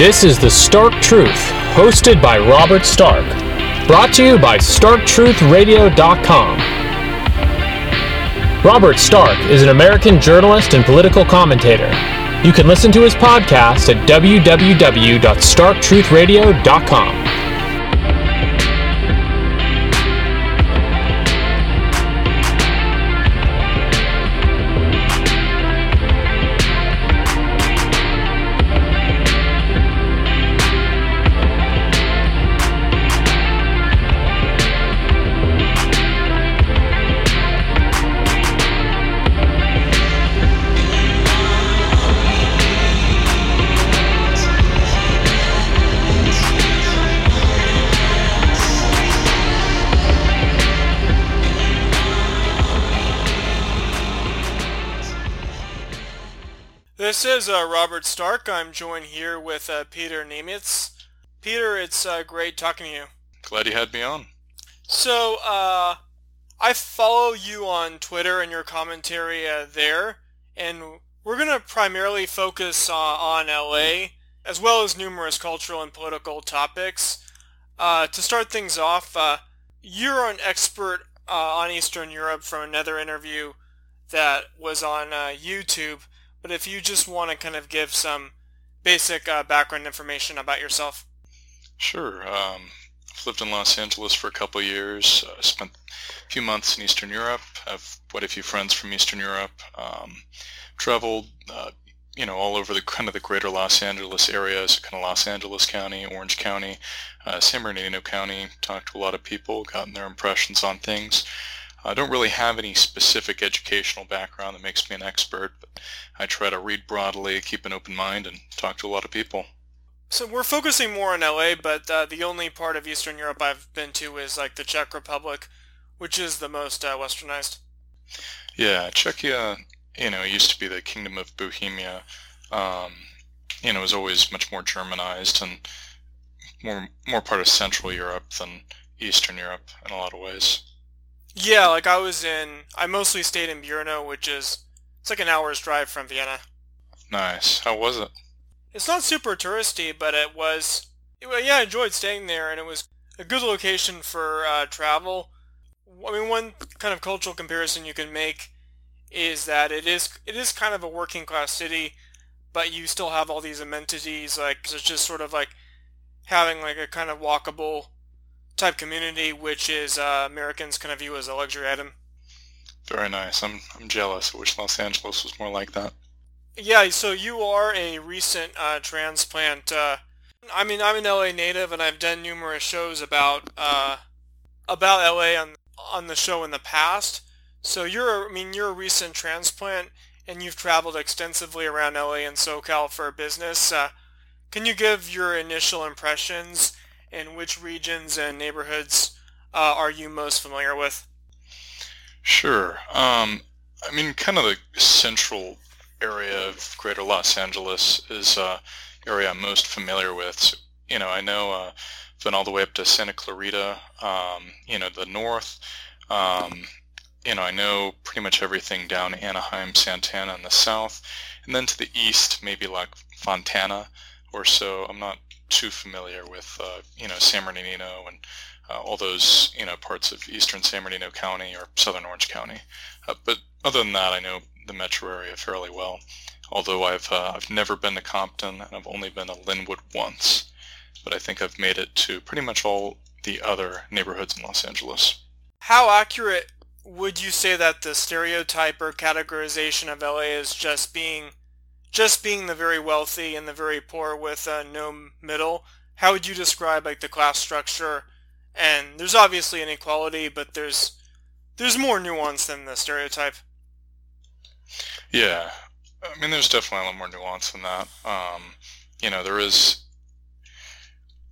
This is The Stark Truth, hosted by Robert Stark. Brought to you by StarkTruthRadio.com. Robert Stark is an American journalist and political commentator. You can listen to his podcast at www.starktruthradio.com. This is uh, Robert Stark. I'm joined here with uh, Peter Nimitz. Peter, it's uh, great talking to you. Glad you had me on. So, uh, I follow you on Twitter and your commentary uh, there, and we're going to primarily focus uh, on LA, as well as numerous cultural and political topics. to start things off, you're an expert on Eastern Europe from another interview that was on YouTube. But if you just want to kind of give some basic uh, background information about yourself. Sure. Um, I've lived in Los Angeles for a couple years. I uh, spent a few months in Eastern Europe. I've quite a few friends from Eastern Europe. Um, traveled, uh, you know, all over the kind of the greater Los Angeles areas, kind of Los Angeles County, Orange County, uh, San Bernardino County. Talked to a lot of people, gotten their impressions on things. I don't really have any specific educational background that makes me an expert, but I try to read broadly, keep an open mind, and talk to a lot of people. So we're focusing more on LA, but uh, the only part of Eastern Europe I've been to is like the Czech Republic, which is the most uh, westernized. Yeah, Czechia, you know, used to be the Kingdom of Bohemia. Um, you know, it was always much more Germanized and more more part of Central Europe than Eastern Europe in a lot of ways. Yeah, like I was in, I mostly stayed in Brno, which is, it's like an hour's drive from Vienna. Nice. How was it? It's not super touristy, but it was, yeah, I enjoyed staying there, and it was a good location for uh, travel. I mean, one kind of cultural comparison you can make is that it is it is kind of a working class city, but you still have all these amenities. Like it's just sort of like having like a kind of walkable type community, which is uh, Americans kind of view as a luxury item. Very nice. I'm I'm jealous. I wish Los Angeles was more like that. Yeah. So you are a recent uh, transplant. Uh, I mean, I'm an LA native, and I've done numerous shows about uh, about LA on on the show in the past. So you're, I mean, you're a recent transplant, and you've traveled extensively around LA and SoCal for business. Uh, can you give your initial impressions and which regions and neighborhoods uh, are you most familiar with? Sure. Um, I mean, kind of the central area of Greater Los Angeles is uh, area I'm most familiar with. So, you know, I know uh, I've been all the way up to Santa Clarita, um, you know, the north. Um, you know, I know pretty much everything down Anaheim, Santa Ana in the south, and then to the east, maybe like Fontana or so. I'm not too familiar with uh, you know San Bernardino and uh, all those you know parts of eastern San Bernardino County or southern Orange County. Uh, but other than that, I know the metro area fairly well. Although I've uh, I've never been to Compton and I've only been to Lynwood once, but I think I've made it to pretty much all the other neighborhoods in Los Angeles. How accurate would you say that the stereotype or categorization of LA is just being just being the very wealthy and the very poor with uh, no middle, how would you describe like the class structure? And there's obviously inequality, but there's there's more nuance than the stereotype. Yeah, I mean, there's definitely a lot more nuance than that. Um, you know, there is.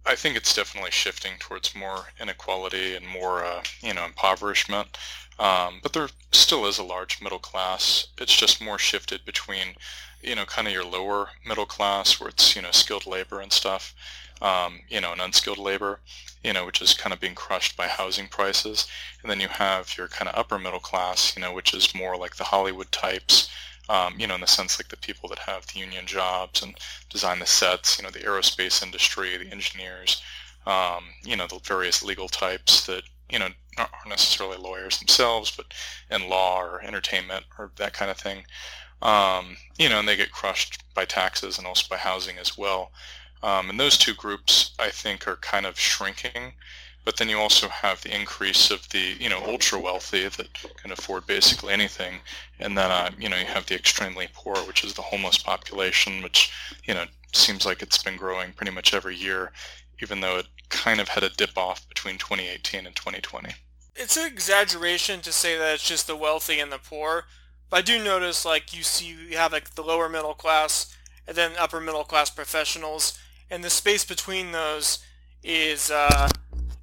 I think it's definitely shifting towards more inequality and more, uh, you know, impoverishment. Um, but there still is a large middle class. It's just more shifted between you know, kind of your lower middle class where it's, you know, skilled labor and stuff, um, you know, and unskilled labor, you know, which is kind of being crushed by housing prices. And then you have your kind of upper middle class, you know, which is more like the Hollywood types, Um, you know, in the sense like the people that have the union jobs and design the sets, you know, the aerospace industry, the engineers, um, you know, the various legal types that, you know, aren't necessarily lawyers themselves, but in law or entertainment or that kind of thing. Um, you know, and they get crushed by taxes and also by housing as well. Um, and those two groups, I think, are kind of shrinking. But then you also have the increase of the, you know, ultra wealthy that can afford basically anything. And then, uh, you know, you have the extremely poor, which is the homeless population, which, you know, seems like it's been growing pretty much every year, even though it kind of had a dip off between 2018 and 2020. It's an exaggeration to say that it's just the wealthy and the poor. But I do notice, like, you see, you have, like, the lower middle class and then upper middle class professionals and the space between those is uh,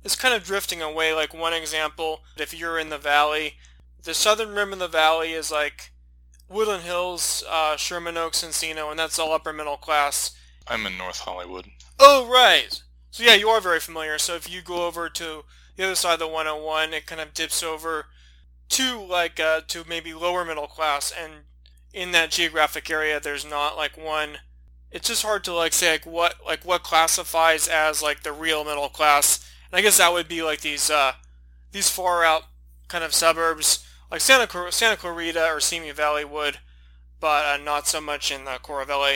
is kind of drifting away. Like one example, if you're in the valley, the southern rim of the valley is like Woodland Hills, uh, Sherman Oaks, Encino, and that's all upper middle class. I'm in North Hollywood. Oh, right. So yeah, you are very familiar. So if you go over to the other side of the 101, it kind of dips over to like uh, to maybe lower middle class, and in that geographic area, there's not like one it's just hard to like say like what like what classifies as like the real middle class. And I guess that would be like these uh, these far out kind of suburbs like Santa Santa Clarita or Simi Valley would, but uh, not so much in the core of LA.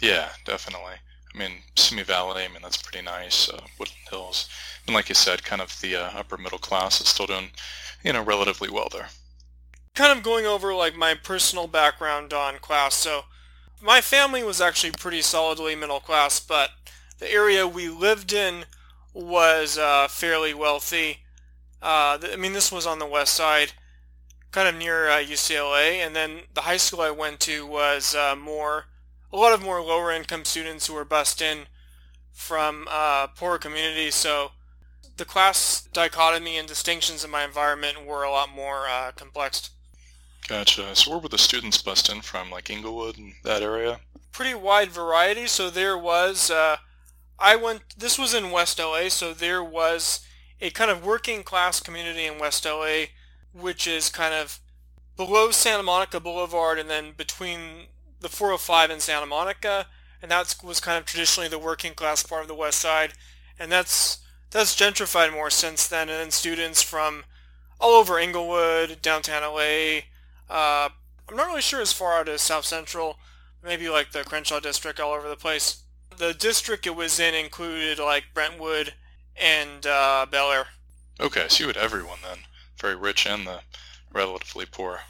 Yeah, definitely. I mean, Simi Valley, I mean, that's pretty nice. Uh, Woodland Hills. And like you said, kind of the uh, upper middle class is still doing, you know, relatively well there. Kind of going over like my personal background on class. So my family was actually pretty solidly middle class, but the area we lived in was uh, fairly wealthy. Uh, I mean, this was on the west side, kind of near uh, UCLA, and then the high school I went to was uh, more, a lot of more lower income students who were bussed in from uh, poorer communities. So the class dichotomy and distinctions in my environment were a lot more uh, complex. Gotcha. So where were the students bussed in from, like Inglewood and that area? Pretty wide variety. So there was, uh, I went, this was in West LA, so there was a kind of working class community in West LA, which is kind of below Santa Monica Boulevard and then between the 405 and Santa Monica. And that was kind of traditionally the working class part of the West Side. And that's, that's gentrified more since then. And then students from all over Inglewood, downtown LA, uh, I'm not really sure as far out as South Central, maybe like the Crenshaw district all over the place. The district it was in included like Brentwood and uh, Bel Air. Okay, so you had everyone then, very rich and the relatively poor.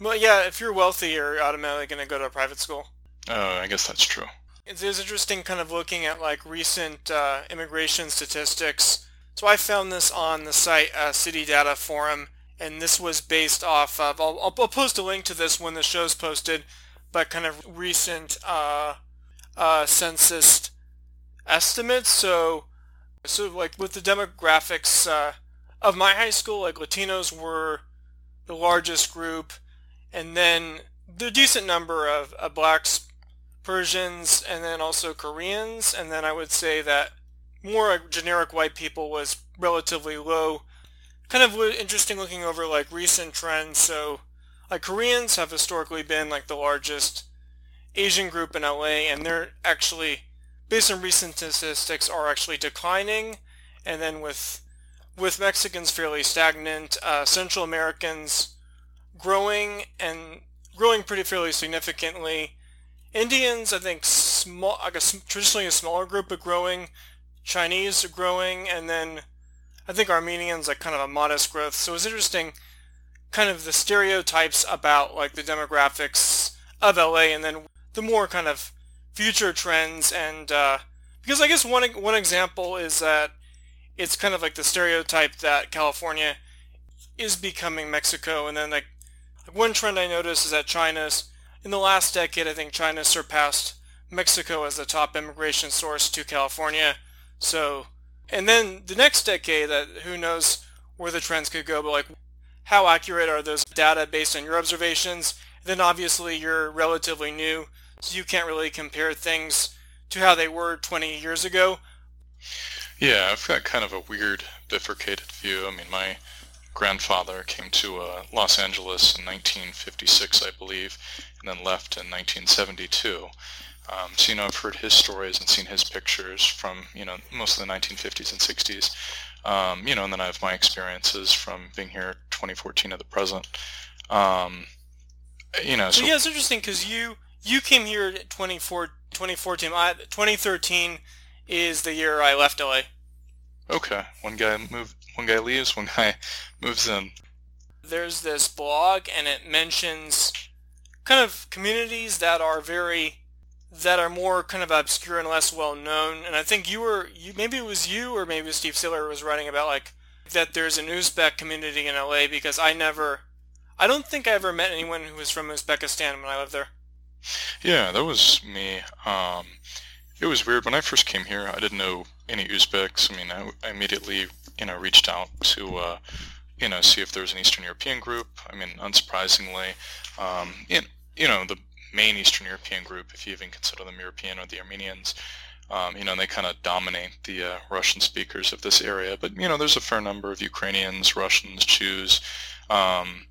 Well, yeah, if you're wealthy, you're automatically going to go to a private school. Oh, I guess that's true. It is interesting kind of looking at like recent uh, immigration statistics. So I found this on the site uh, City Data Forum and this was based off of, I'll, I'll, post a link to this when the show's posted, but kind of recent uh, uh, census estimates. So, so like with the demographics uh, of my high school, like Latinos were the largest group, and then the decent number of, of blacks, Persians, and then also Koreans, and then I would say that more generic white people was relatively low kind of interesting looking over like recent trends. So like Koreans have historically been like the largest Asian group in LA and they're actually based on recent statistics are actually declining and then with with Mexicans fairly stagnant, uh, Central Americans growing and growing pretty fairly significantly. Indians, I think, small, I guess traditionally a smaller group, but growing. Chinese are growing, and then I think Armenians like kind of a modest growth. So it's interesting kind of the stereotypes about like the demographics of LA and then the more kind of future trends and uh, because I guess one one example is that it's kind of like the stereotype that California is becoming Mexico and then like one trend I noticed is that China's in the last decade I think China surpassed Mexico as the top immigration source to California. So and then the next decade, that who knows where the trends could go, but like how accurate are those data based on your observations? And then obviously you're relatively new, so you can't really compare things to how they were 20 years ago. Yeah, I've got kind of a weird bifurcated view. I mean, my grandfather came to uh, Los Angeles in 1956, I believe, and then left in 1972. Um, so, you know, I've heard his stories and seen his pictures from, you know, most of the 1950s and 60s. Um, you know, and then I have my experiences from being here 2014 to the present. Um, you know, so, so yeah, it's interesting because you you came here 24, 2014. I, 2013 is the year I left LA. Okay, one guy moved, one guy leaves, one guy moves in. There's this blog, and it mentions kind of communities that are very that are more kind of obscure and less well known. And I think you were you maybe it was you or maybe Steve Sailer was writing about like that there's an Uzbek community in LA because I never I don't think I ever met anyone who was from Uzbekistan when I lived there. Yeah, that was me. Um, it was weird when I first came here. I didn't know any Uzbeks. I mean, I, I immediately you know reached out to uh, you know see if there's an Eastern European group. I mean, unsurprisingly, um, you, you know the main Eastern European group, if you even consider them European, or the Armenians. Um, you know, they kind of dominate the uh, Russian speakers of this area. But you know, there's a fair number of Ukrainians, Russians, Jews, um,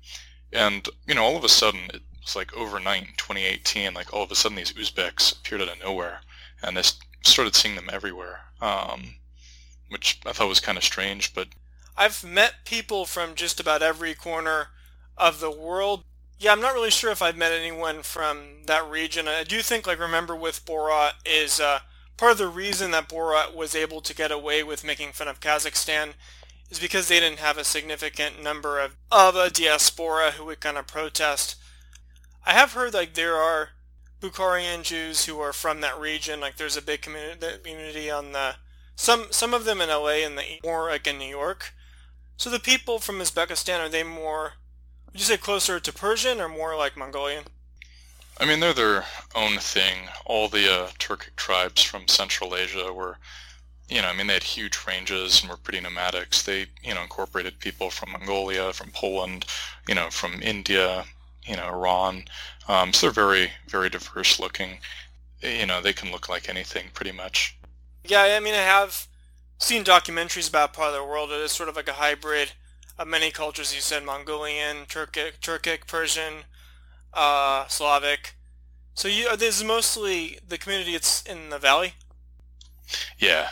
and you know, all of a sudden, it was like overnight in 2018, like all of a sudden these Uzbeks appeared out of nowhere, and they started seeing them everywhere, um, which I thought was kind of strange. But I've met people from just about every corner of the world yeah, I'm not really sure if I've met anyone from that region. I do think, like, remember with Borat is uh, part of the reason that Borat was able to get away with making fun of Kazakhstan is because they didn't have a significant number of, of a diaspora who would kind of protest. I have heard, like, there are Bukharian Jews who are from that region. Like, there's a big community on the, some, some of them in LA and the, more like in New York. So the people from Uzbekistan, are they more would you say closer to Persian or more like Mongolian? I mean, they're their own thing. All the uh, Turkic tribes from Central Asia were, you know, I mean, they had huge ranges and were pretty nomadics. They, you know, incorporated people from Mongolia, from Poland, you know, from India, you know, Iran. Um, so they're very, very diverse looking. You know, they can look like anything pretty much. Yeah, I mean, I have seen documentaries about part of the world. It is sort of like a hybrid of many cultures. You said Mongolian, Turkic, Turkic, Persian, uh, Slavic. So you this is mostly the community. It's in the valley. Yeah,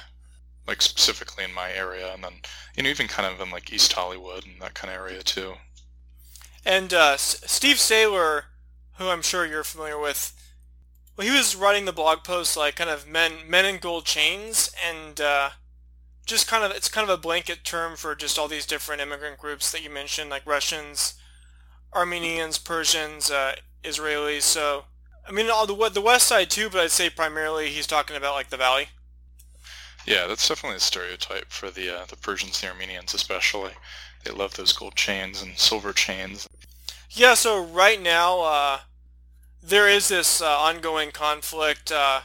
like specifically in my area, and then you know even kind of in like East Hollywood and that kind of area too. And uh, S- Steve Sailer, who I'm sure you're familiar with, well, he was writing the blog post like kind of men men in gold chains, and uh, just kind of it's kind of a blanket term for just all these different immigrant groups that you mentioned, like Russians, Armenians, Persians, uh, Israelis. So I mean, all the the West Side too, but I'd say primarily he's talking about like the Valley. Yeah, that's definitely a stereotype for the uh, the Persians, the Armenians especially. They love those gold chains and silver chains. Yeah, so right now uh, there is this uh, ongoing conflict uh,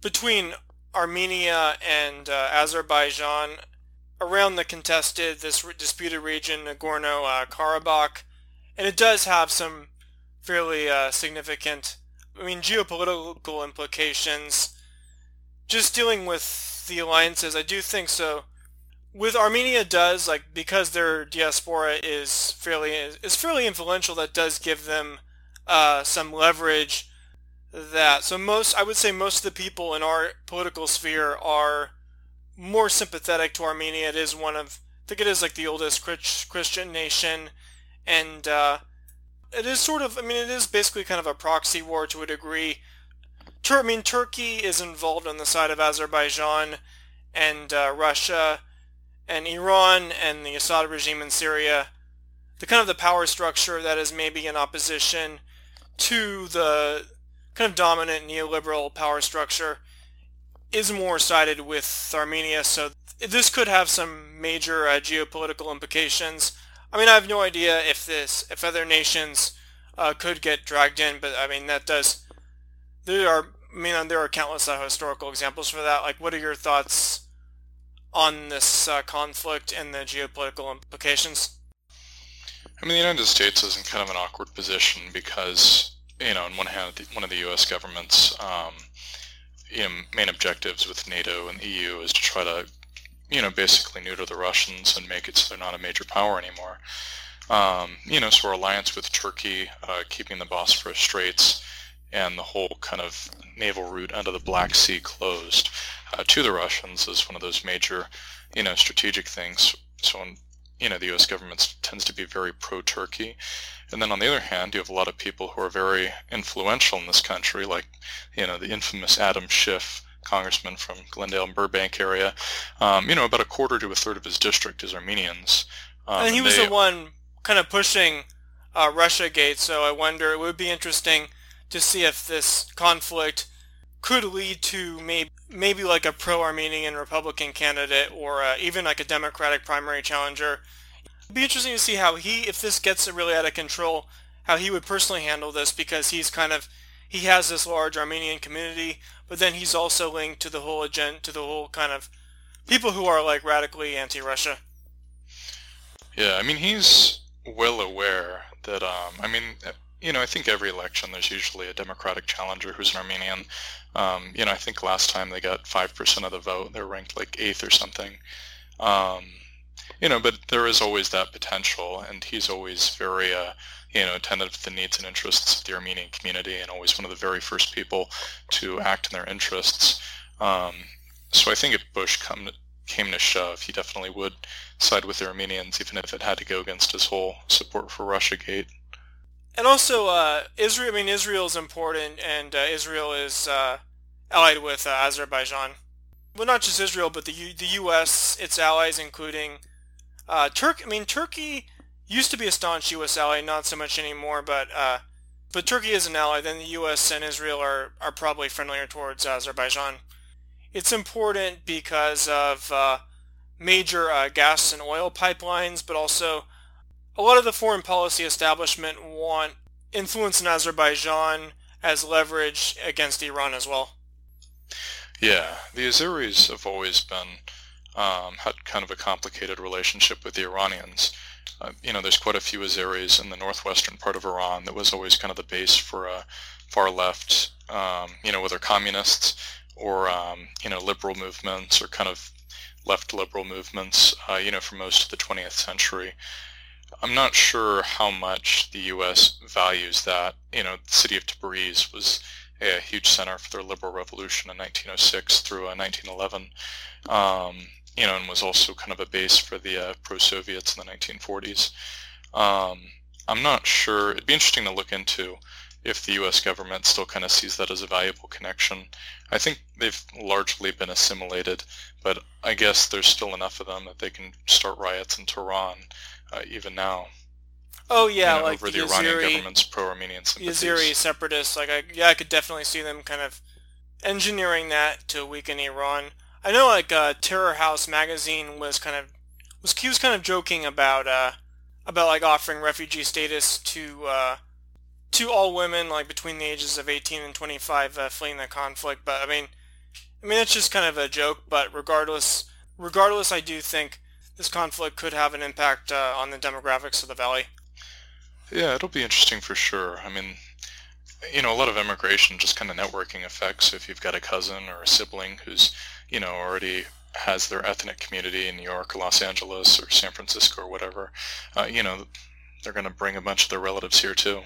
between Armenia and uh, Azerbaijan around the contested, this disputed region, Nagorno-Karabakh, and it does have some fairly uh, significant, I mean, geopolitical implications. Just dealing with the alliances, I do think so. With Armenia, does like because their diaspora is fairly is fairly influential. That does give them uh, some leverage that. So most, I would say most of the people in our political sphere are more sympathetic to Armenia. It is one of, I think it is like the oldest Christian nation, and uh, it is sort of, I mean, it is basically kind of a proxy war to a degree. Tur- I mean, Turkey is involved on the side of Azerbaijan and uh, Russia and Iran and the Assad regime in Syria. The kind of the power structure that is maybe in opposition to the kind of dominant neoliberal power structure is more sided with Armenia, so this could have some major uh, geopolitical implications. I mean, I have no idea if this, if other nations uh, could get dragged in, but I mean that does. There are, I mean, there are countless uh, historical examples for that. Like, what are your thoughts on this uh, conflict and the geopolitical implications? I mean, the United States is in kind of an awkward position because you know, on one hand, one of the U.S. government's um, you know, main objectives with NATO and the EU is to try to you know, basically neuter the Russians and make it so they're not a major power anymore. Um, you know, so our alliance with Turkey, uh, keeping the Bosphorus Straits and the whole kind of naval route under the Black Sea closed uh, to the Russians is one of those major, you know, strategic things. So, you know, the U.S. government tends to be very pro-Turkey. And then on the other hand, you have a lot of people who are very influential in this country, like, you know, the infamous Adam Schiff, congressman from Glendale and Burbank area. Um, you know, about a quarter to a third of his district is Armenians. Um, and he was they, the one kind of pushing uh, Russia Gate, so I wonder, it would be interesting to see if this conflict could lead to maybe, maybe like a pro-Armenian Republican candidate or uh, even like a Democratic primary challenger. It'd be interesting to see how he, if this gets really out of control, how he would personally handle this because he's kind of, he has this large Armenian community, but then he's also linked to the whole agenda, to the whole kind of people who are like radically anti-Russia. Yeah, I mean, he's well aware that, um, I mean, you know, I think every election there's usually a Democratic challenger who's an Armenian. Um, you know, I think last time they got 5% of the vote. They're ranked like eighth or something. Um, you know, but there is always that potential, and he's always very, uh, you know, attentive to the needs and interests of the Armenian community, and always one of the very first people to act in their interests. Um, so I think if Bush come, came to shove, he definitely would side with the Armenians, even if it had to go against his whole support for RussiaGate. And also, uh, Israel. I mean, Israel is important, and uh, Israel is uh, allied with uh, Azerbaijan. Well, not just Israel, but the U- the U.S., its allies, including uh, Turkey. I mean, Turkey used to be a staunch U.S. ally, not so much anymore. But uh, but Turkey is an ally. Then the U.S. and Israel are are probably friendlier towards Azerbaijan. It's important because of major gas and oil pipelines, but also a lot of the foreign policy establishment want influence in Azerbaijan as leverage against Iran as well. Yeah, the Azeris have always been um, had kind of a complicated relationship with the Iranians. Uh, you know, there's quite a few Azeris in the northwestern part of Iran that was always kind of the base for a far left, um, you know, whether communists or um, you know liberal movements or kind of left liberal movements, uh, you know, for most of the 20th century. I'm not sure how much the U.S. values that. You know, the city of Tabriz was a huge center for their liberal revolution in 1906 through uh, 1911. Um, you know, and was also kind of a base for the uh, pro-Soviets in the 1940s. Um, I'm not sure. It'd be interesting to look into if the U.S. government still kind of sees that as a valuable connection. I think they've largely been assimilated, but I guess there's still enough of them that they can start riots in Tehran uh, even now. Oh yeah, you know, like over the, the Iranian Azeri, government's pro-Armenian sympathies. Azeri separatists. Like I, yeah, I could definitely see them kind of engineering that to weaken Iran. I know, like uh, Terror House magazine was kind of was he was kind of joking about uh, about like offering refugee status to uh, to all women like between the ages of 18 and 25 uh, fleeing the conflict. But I mean, I mean it's just kind of a joke. But regardless, regardless, I do think this conflict could have an impact uh, on the demographics of the valley. Yeah, it'll be interesting for sure. I mean, you know, a lot of immigration just kind of networking effects. If you've got a cousin or a sibling who's, you know, already has their ethnic community in New York or Los Angeles or San Francisco or whatever, uh, you know, they're going to bring a bunch of their relatives here too.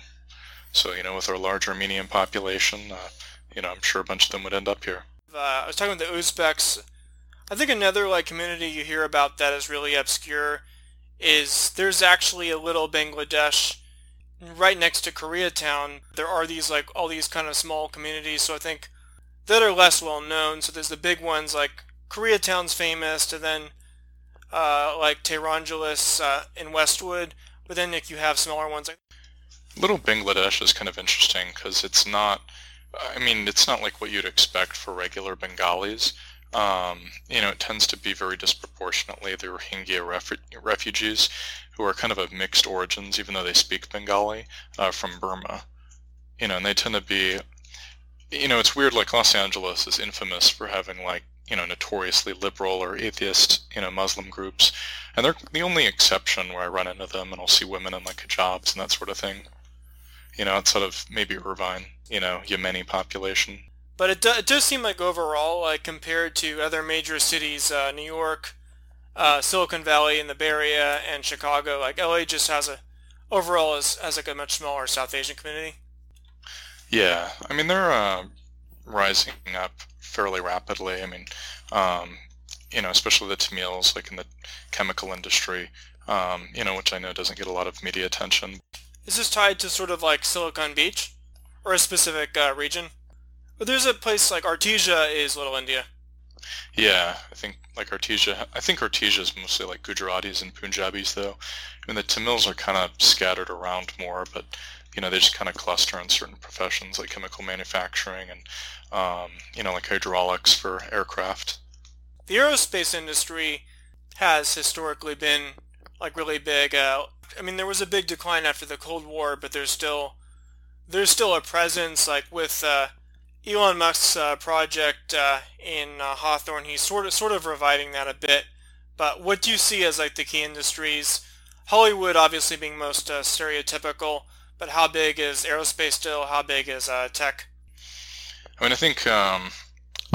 So, you know, with our large Armenian population, uh, you know, I'm sure a bunch of them would end up here. Uh, I was talking with the Uzbeks I think another like community you hear about that is really obscure is there's actually a little Bangladesh right next to Koreatown. There are these like all these kind of small communities, so I think that are less well known. So there's the big ones like Koreatown's famous, and then uh, like Tehrangeles uh, in Westwood. But then like you have smaller ones like Little Bangladesh is kind of interesting because it's not. I mean, it's not like what you'd expect for regular Bengalis. Um, you know, it tends to be very disproportionately the Rohingya refu- refugees who are kind of of mixed origins, even though they speak Bengali, uh, from Burma. You know, and they tend to be, you know, it's weird, like Los Angeles is infamous for having like, you know, notoriously liberal or atheist, you know, Muslim groups. And they're the only exception where I run into them and I'll see women in like hijabs and that sort of thing. You know, outside of maybe Irvine, you know, Yemeni population. But it, do, it does seem like overall, like compared to other major cities, uh, New York, uh, Silicon Valley and the Bay Area and Chicago. Like LA just has a overall as has like a much smaller South Asian community. Yeah, I mean they're uh, rising up fairly rapidly. I mean, um, you know, especially the Tamils, like in the chemical industry, um, you know, which I know doesn't get a lot of media attention. Is this tied to sort of like Silicon Beach, or a specific uh, region? But there's a place like Artesia is Little India. Yeah, I think like Artesia. I think Artesia is mostly like Gujaratis and Punjabis, though. I mean, the Tamils are kind of scattered around more, but you know, they just kind of cluster in certain professions like chemical manufacturing and um, you know, like hydraulics for aircraft. The aerospace industry has historically been like really big. Uh, I mean, there was a big decline after the Cold War, but there's still there's still a presence. Like with uh, Elon Musk's uh, project uh, in uh, Hawthorne, he's sort of sort of reviving that a bit. But what do you see as like the key industries? Hollywood obviously being most uh, stereotypical, but how big is aerospace still? How big is tech? I mean, I think um,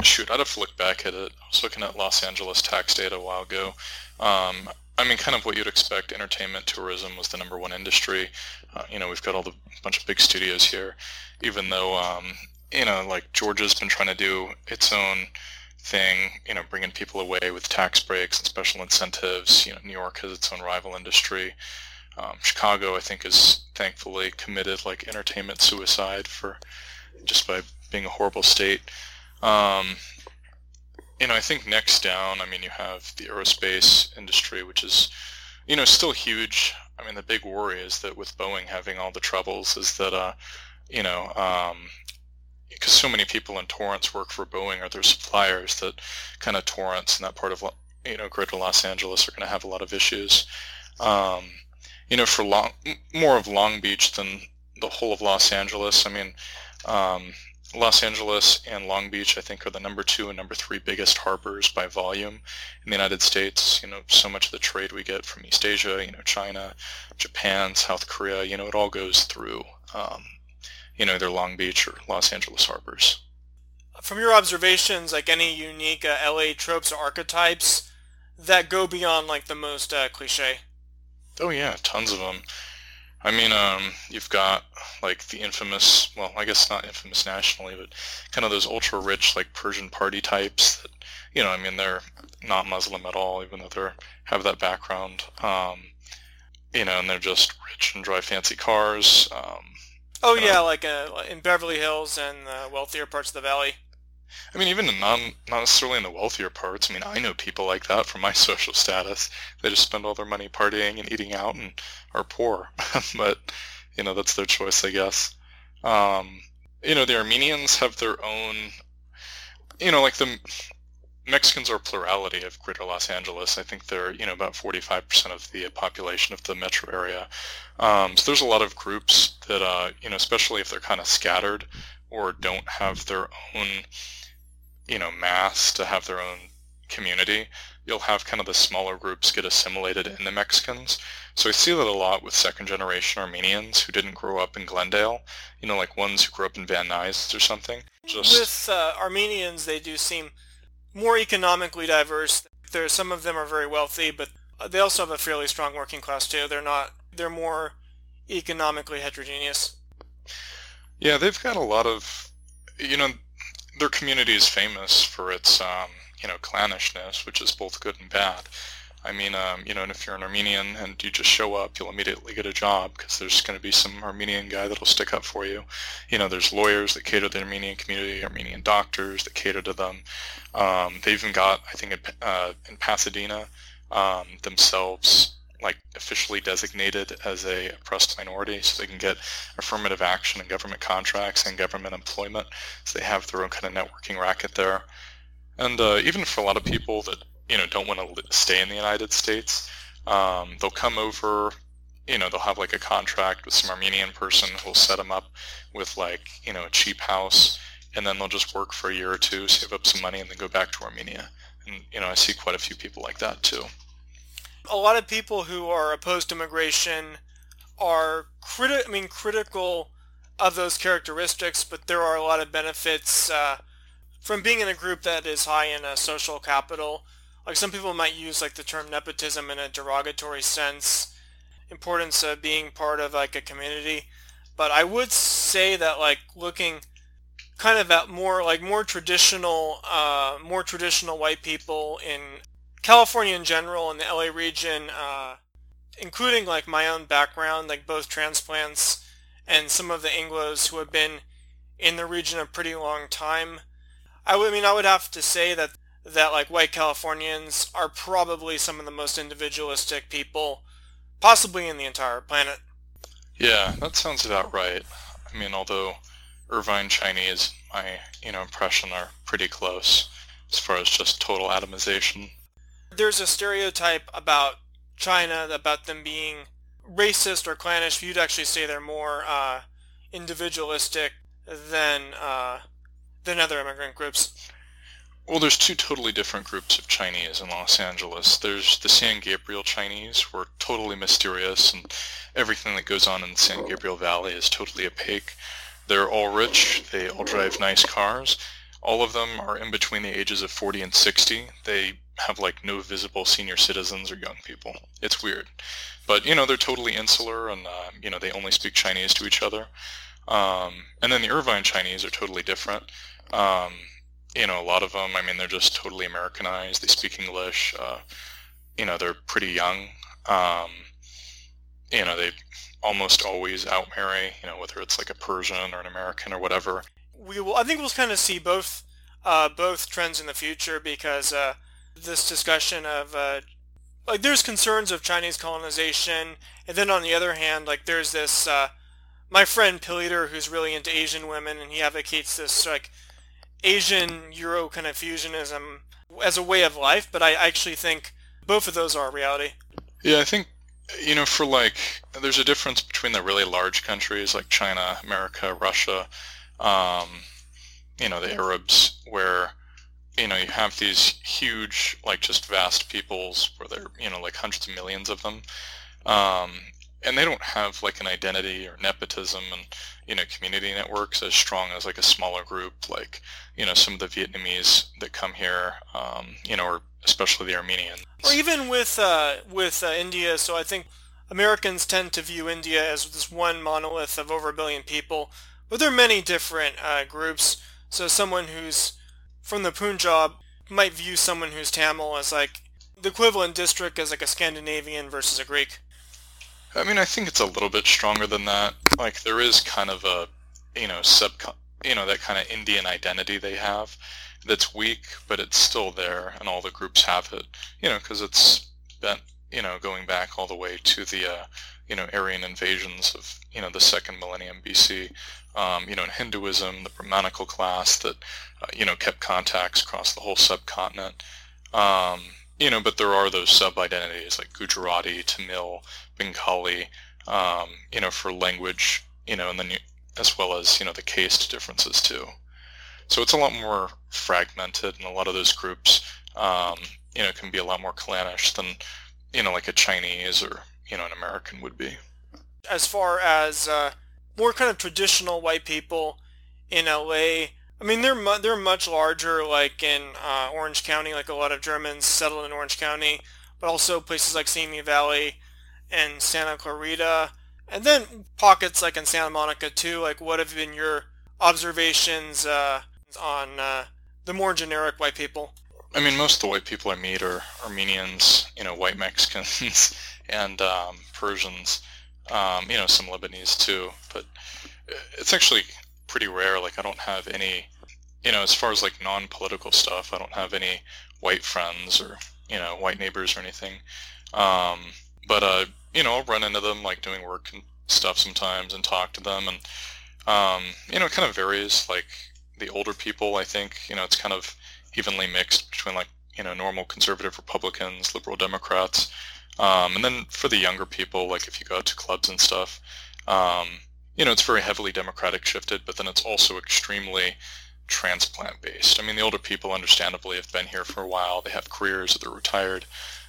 shoot, I'd have to look back at it. I was looking at Los Angeles tax data a while ago. Um, I mean, kind of what you'd expect. Entertainment, tourism was the number one industry. Uh, you know, we've got all the bunch of big studios here. Even though, um, you know, like Georgia's been trying to do its own thing. You know, bringing people away with tax breaks and special incentives. You know, New York has its own rival industry. Um, Chicago, I think, is thankfully committed like entertainment suicide for just by being a horrible state. Um, you know, I think next down, I mean, you have the aerospace industry, which is, you know, still huge. I mean, the big worry is that with Boeing having all the troubles, is that, uh, you know, um, because so many people in Torrance work for Boeing or their suppliers, that kind of Torrance and that part of, you know, Greater Los Angeles are going to have a lot of issues. Um, you know, for long, more of Long Beach than the whole of Los Angeles. I mean, um, Los Angeles and Long Beach, I think, are the number two and number three biggest harbors by volume in the United States. You know, so much of the trade we get from East Asia, you know, China, Japan, South Korea, you know, it all goes through, um, you know, either Long Beach or Los Angeles harbors. From your observations, like any unique uh, LA tropes or archetypes that go beyond like the most uh, cliche? Oh yeah, tons of them. I mean, um, you've got like the infamous, well, I guess not infamous nationally, but kind of those ultra rich like Persian party types that, you know, I mean, they're not Muslim at all, even though they have that background. Um, you know, and they're just rich and drive fancy cars. Um, oh yeah, uh, like uh, in Beverly Hills and the wealthier parts of the valley. I mean, even in non, not necessarily in the wealthier parts. I mean, I know people like that from my social status. They just spend all their money partying and eating out and are poor. but, you know, that's their choice, I guess. Um, you know, the Armenians have their own, you know, like the Mexicans are a plurality of Greater Los Angeles. I think they're, you know, about 45% of the population of the metro area. Um, so there's a lot of groups that, uh, you know, especially if they're kind of scattered or don't have their own you know mass to have their own community, you'll have kind of the smaller groups get assimilated in the Mexicans. So I see that a lot with second generation Armenians who didn't grow up in Glendale, you know, like ones who grew up in Van Nuys or something. Just... With uh, Armenians, they do seem more economically diverse. There, some of them are very wealthy, but they also have a fairly strong working class too. They're not. They're more economically heterogeneous. Yeah, they've got a lot of, you know, their community is famous for its, um, you know, clannishness, which is both good and bad. I mean, um, you know, and if you're an Armenian and you just show up, you'll immediately get a job because there's going to be some Armenian guy that'll stick up for you. You know, there's lawyers that cater to the Armenian community, Armenian doctors that cater to them. Um, they even got, I think, in, uh, in Pasadena um, themselves like officially designated as a oppressed minority so they can get affirmative action in government contracts and government employment so they have their own kind of networking racket there. And uh, even for a lot of people that you know don't want to stay in the united states um, they'll come over you know they'll have like a contract with some armenian person who'll set them up with like you know a cheap house and then they'll just work for a year or two save up some money and then go back to armenia. And you know i see quite a few people like that too a lot of people who are opposed to immigration are criti- I mean, critical of those characteristics, but there are a lot of benefits uh, from being in a group that is high in uh, social capital. like some people might use like the term nepotism in a derogatory sense, importance of being part of like a community. But I would say that like looking kind of at more like more traditional, uh, more traditional white people in California in general and the LA region, uh, including like my own background, like both transplants and some of the Anglos who have been in the region a pretty long time. I would I mean I would have to say that that like white Californians are probably some of the most individualistic people possibly in the entire planet. Yeah, that sounds about right. I mean, although Irvine Chinese, my you know impression are pretty close as far as just total atomization. There's a stereotype about China about them being racist or clannish. You'd actually say they're more uh, individualistic than uh, than other immigrant groups. Well, there's two totally different groups of Chinese in Los Angeles. There's the San Gabriel Chinese, who are totally mysterious, and everything that goes on in the San Gabriel Valley is totally opaque. They're all rich. They all drive nice cars. All of them are in between the ages of 40 and 60. They have like no visible senior citizens or young people. It's weird. But, you know, they're totally insular and, uh, you know, they only speak Chinese to each other. Um, and then the Irvine Chinese are totally different. Um, you know, a lot of them, I mean, they're just totally Americanized. They speak English. Uh, you know, they're pretty young. Um, you know, they almost always outmarry, you know, whether it's like a Persian or an American or whatever. We will, I think we'll kind of see both, uh, both trends in the future because uh, this discussion of, uh, like, there's concerns of Chinese colonization, and then on the other hand, like, there's this, uh, my friend Pilliter, who's really into Asian women, and he advocates this, like, Asian Euro kind of fusionism as a way of life, but I actually think both of those are a reality. Yeah, I think you know for like there's a difference between the really large countries like China, America, Russia, um, you know the Arabs, where you know you have these huge like just vast peoples where there you know like hundreds of millions of them, um, and they don't have like an identity or nepotism and you know community networks as strong as like a smaller group like you know some of the Vietnamese that come here um, you know or especially the Armenians. Or even with uh, with uh, India. So I think Americans tend to view India as this one monolith of over a billion people but there are many different uh, groups. So someone who's from the Punjab might view someone who's Tamil as like the equivalent district as like a Scandinavian versus a Greek I mean, I think it's a little bit stronger than that. Like there is kind of a, you know, sub, you know, that kind of Indian identity they have that's weak, but it's still there, and all the groups have it. You know, because it's been, you know, going back all the way to the, uh, you know, Aryan invasions of, you know, the second millennium BC. Um, you know, in Hinduism, the Brahmanical class that, uh, you know, kept contacts across the whole subcontinent. Um, you know, but there are those sub-identities like Gujarati, Tamil, Bengali, um, you know, for language, you know, and then you, as well as, you know, the caste differences too. So it's a lot more fragmented and a lot of those groups, um, you know, can be a lot more clannish than, you know, like a Chinese or, you know, an American would be. As far as uh, more kind of traditional white people in LA, I mean, they're mu- they're much larger, like in uh, Orange County, like a lot of Germans settled in Orange County, but also places like Simi Valley and Santa Clarita, and then pockets like in Santa Monica too. Like, what have been your observations uh, on uh, the more generic white people? I mean, most of the white people I meet are Armenians, you know, white Mexicans, and um, Persians. Um, you know, some Lebanese too, but it's actually pretty rare. Like I don't have any, you know, as far as like non-political stuff, I don't have any white friends or you know white neighbors or anything. Um, but uh, you know, I'll run into them like doing work and stuff sometimes and talk to them, and um, you know, it kind of varies. Like the older people, I think, you know, it's kind of evenly mixed between like you know normal conservative Republicans, liberal Democrats, um, and then for the younger people, like if you go out to clubs and stuff, um, you know, it's very heavily democratic shifted, but then it's also extremely transplant based. I mean, the older people understandably have been here for a while. They have careers, they're retired,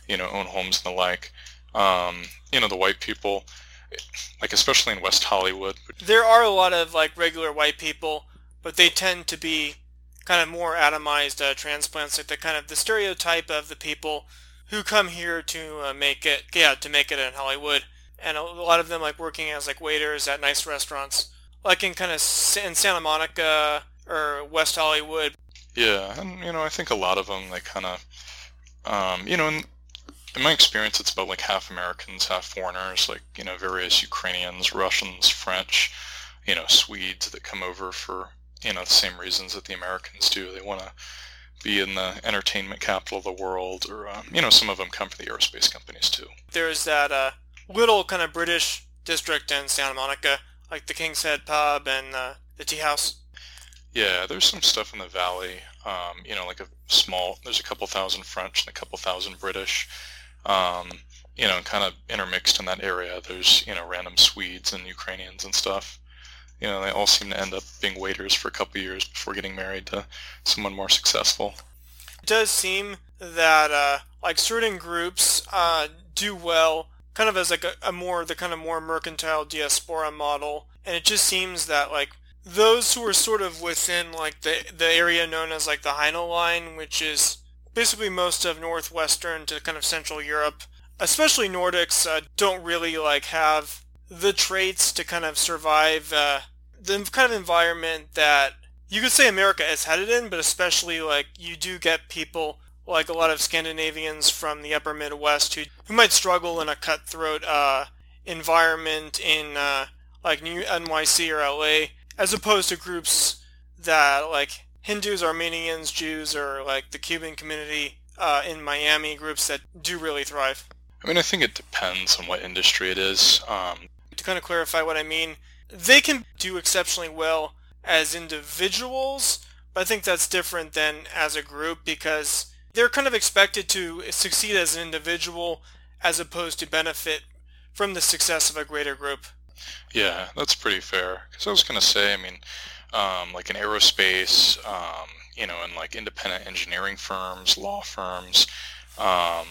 you know, own homes and the like. Um, you know, the white people, like especially in West Hollywood. There are a lot of like regular white people, but they tend to be kind of more atomized uh, transplants, like the kind of the stereotype of the people who come here to uh, make it, yeah, to make it in Hollywood, and a lot of them like working as like waiters at nice restaurants, like in kind of in Santa Monica or West Hollywood. Yeah, and you know, I think a lot of them they kind of, um, you know, in, in my experience, it's about like half Americans, half foreigners, like you know, various Ukrainians, Russians, French, you know, Swedes that come over for you know the same reasons that the Americans do. They want to be in the entertainment capital of the world, or um, you know, some of them come from the aerospace companies too. There's that uh, little kind of British district in Santa Monica, like the King's Head Pub and uh, the Tea House. Yeah, there's some stuff in the valley. Um, you know, like a small. There's a couple thousand French and a couple thousand British. Um, you know, kind of intermixed in that area. There's you know random Swedes and Ukrainians and stuff you know, they all seem to end up being waiters for a couple years before getting married to someone more successful. It does seem that uh, like certain groups uh, do well, kind of as like a, a more the kind of more mercantile diaspora model, and it just seems that like those who are sort of within like the the area known as like the Hajnal line, which is basically most of northwestern to kind of central Europe, especially Nordics, uh, don't really like have the traits to kind of survive uh, the kind of environment that you could say America is headed in, but especially like you do get people like a lot of Scandinavians from the upper Midwest who, who might struggle in a cutthroat uh, environment in uh, like New NYC or LA, as opposed to groups that like Hindus, Armenians, Jews, or like the Cuban community uh, in Miami, groups that do really thrive. I mean, I think it depends on what industry it is. Um, to kind of clarify what I mean, they can do exceptionally well as individuals, but I think that's different than as a group because they're kind of expected to succeed as an individual as opposed to benefit from the success of a greater group. Yeah, that's pretty fair. Because I was going to say, I mean, um, like in aerospace, um, you know, and like independent engineering firms, law firms, um,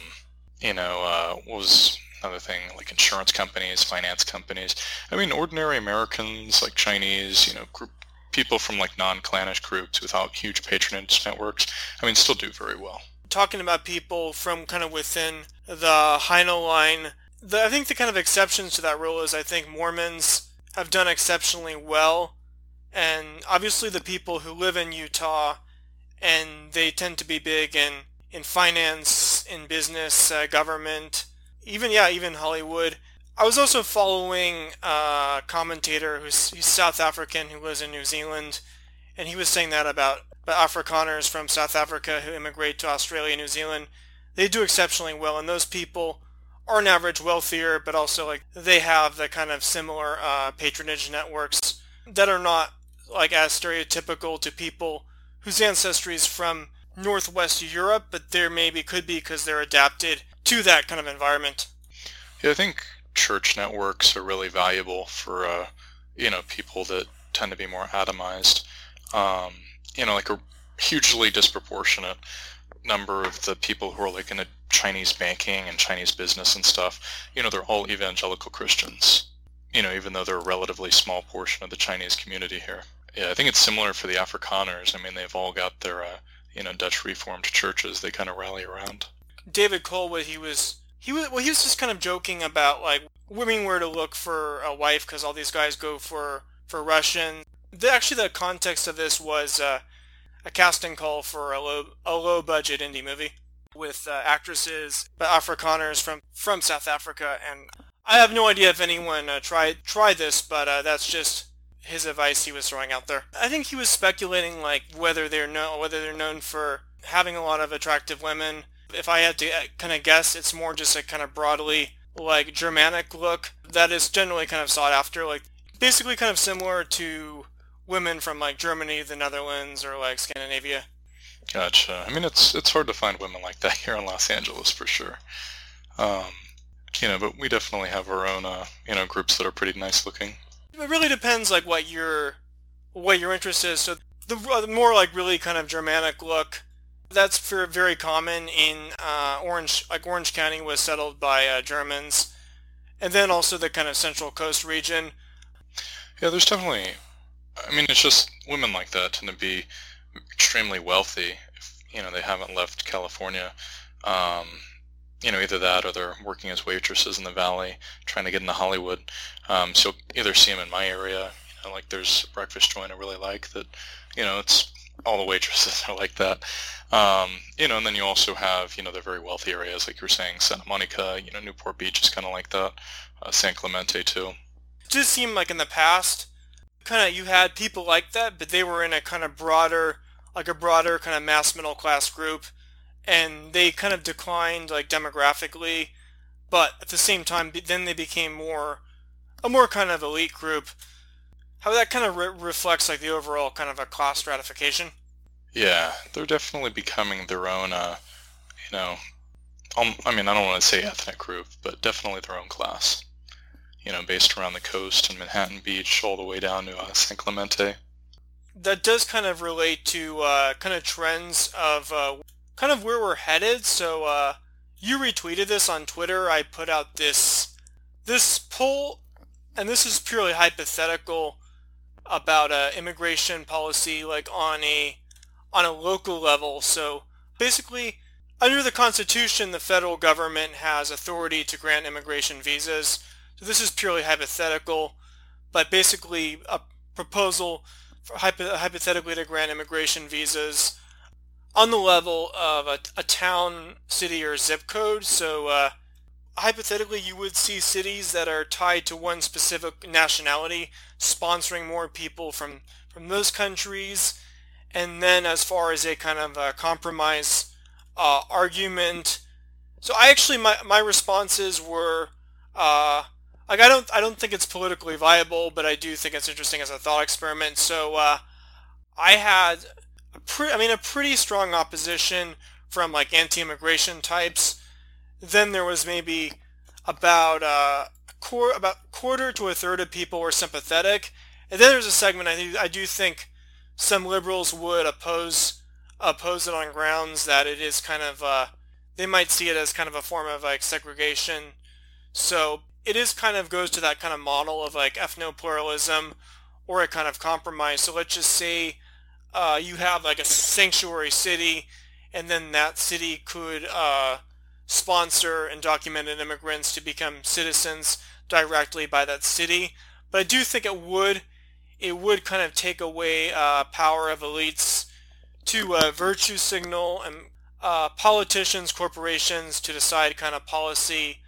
you know, uh, was another thing like insurance companies, finance companies. I mean, ordinary Americans like Chinese, you know, group people from like non-clannish groups without huge patronage networks. I mean, still do very well. Talking about people from kind of within the Hajnal line, the, I think the kind of exceptions to that rule is I think Mormons have done exceptionally well, and obviously the people who live in Utah, and they tend to be big in in finance, in business, uh, government, even yeah, even Hollywood. I was also following a commentator who's he's South African who lives in New Zealand, and he was saying that about, Afrikaners from South Africa who immigrate to Australia and New Zealand. They do exceptionally well, and those people are on average wealthier, but also like they have the kind of similar uh, patronage networks that are not like as stereotypical to people whose ancestry is from Northwest Europe, but there maybe could be because they're adapted to that kind of environment. Yeah, I think church networks are really valuable for uh, you know people that tend to be more atomized. Um, you know, like a hugely disproportionate number of the people who are like in Chinese banking and Chinese business and stuff. You know, they're all evangelical Christians. You know, even though they're a relatively small portion of the Chinese community here. Yeah, I think it's similar for the Afrikaners. I mean, they've all got their uh, you know Dutch Reformed churches they kind of rally around. David Cole, what he was he was well, he was just kind of joking about like women where to look for a wife because all these guys go for for Russian. The, actually, the context of this was uh, a casting call for a low a low budget indie movie with uh, actresses, but Afrikaners from from South Africa, and I have no idea if anyone uh, tried tried this, but uh, that's just his advice he was throwing out there. I think he was speculating like whether they're known whether they're known for having a lot of attractive women if I had to uh, kind of guess, it's more just a kind of broadly like Germanic look that is generally kind of sought after, like basically kind of similar to women from like Germany, the Netherlands, or like Scandinavia. Gotcha. I mean, it's it's hard to find women like that here in Los Angeles for sure. Um, you know, but we definitely have our own, uh, you know, groups that are pretty nice looking. It really depends, like what your what your interest is. So the, the more like really kind of Germanic look, that's very common in uh, Orange, like Orange County was settled by uh, Germans, and then also the kind of Central Coast region. Yeah, there's definitely. I mean, it's just women like that tend to be extremely wealthy. If, you know, they haven't left California. Um, you know, either that or they're working as waitresses in the valley, trying to get into Hollywood. Um, so you'll either see them in my area, you know, like there's a breakfast joint I really like that, you know, it's all the waitresses are like that. Um, you know, and then you also have, you know, the very wealthy areas, like you were saying, Santa Monica, you know, Newport Beach is kind of like that, uh, San Clemente too. It just seemed like in the past, kind of you had people like that, but they were in a kind of broader, like a broader kind of mass middle class group, and they kind of declined like demographically, but at the same time, then they became more, a more kind of elite group. How that kind of re- reflects like the overall kind of a class stratification. Yeah, they're definitely becoming their own, uh, you know, um, I mean, I don't want to say ethnic group, but definitely their own class. You know, based around the coast and Manhattan Beach all the way down to uh, San Clemente. That does kind of relate to uh, kind of trends of uh, kind of where we're headed. So uh, you retweeted this on Twitter. I put out this this poll, and this is purely hypothetical about uh, immigration policy, like on a on a local level. So basically, under the Constitution, the federal government has authority to grant immigration visas. So this is purely hypothetical, but basically a proposal for hypo- hypothetically to grant immigration visas on the level of a, a town, city, or zip code. So uh, hypothetically, you would see cities that are tied to one specific nationality sponsoring more people from, from those countries and then as far as a kind of a compromise uh, argument, so I actually my my responses were uh, like I don't I don't think it's politically viable, but I do think it's interesting as a thought experiment. So uh, I had a pre- I mean a pretty strong opposition from like anti-immigration types. Then there was maybe about about quarter to a third of people were sympathetic, and then there's a segment I do, I do think some liberals would oppose oppose it on grounds that it is kind of uh, they might see it as kind of a form of like segregation. So it is kind of goes to that kind of model of like ethno-pluralism or a kind of compromise. So let's just say uh, you have like a sanctuary city, and then that city could uh, sponsor undocumented immigrants to become citizens directly by that city. But I do think it would it would kind of take away uh, power of elites to uh, virtue signal and uh, politicians, corporations to decide kind of policy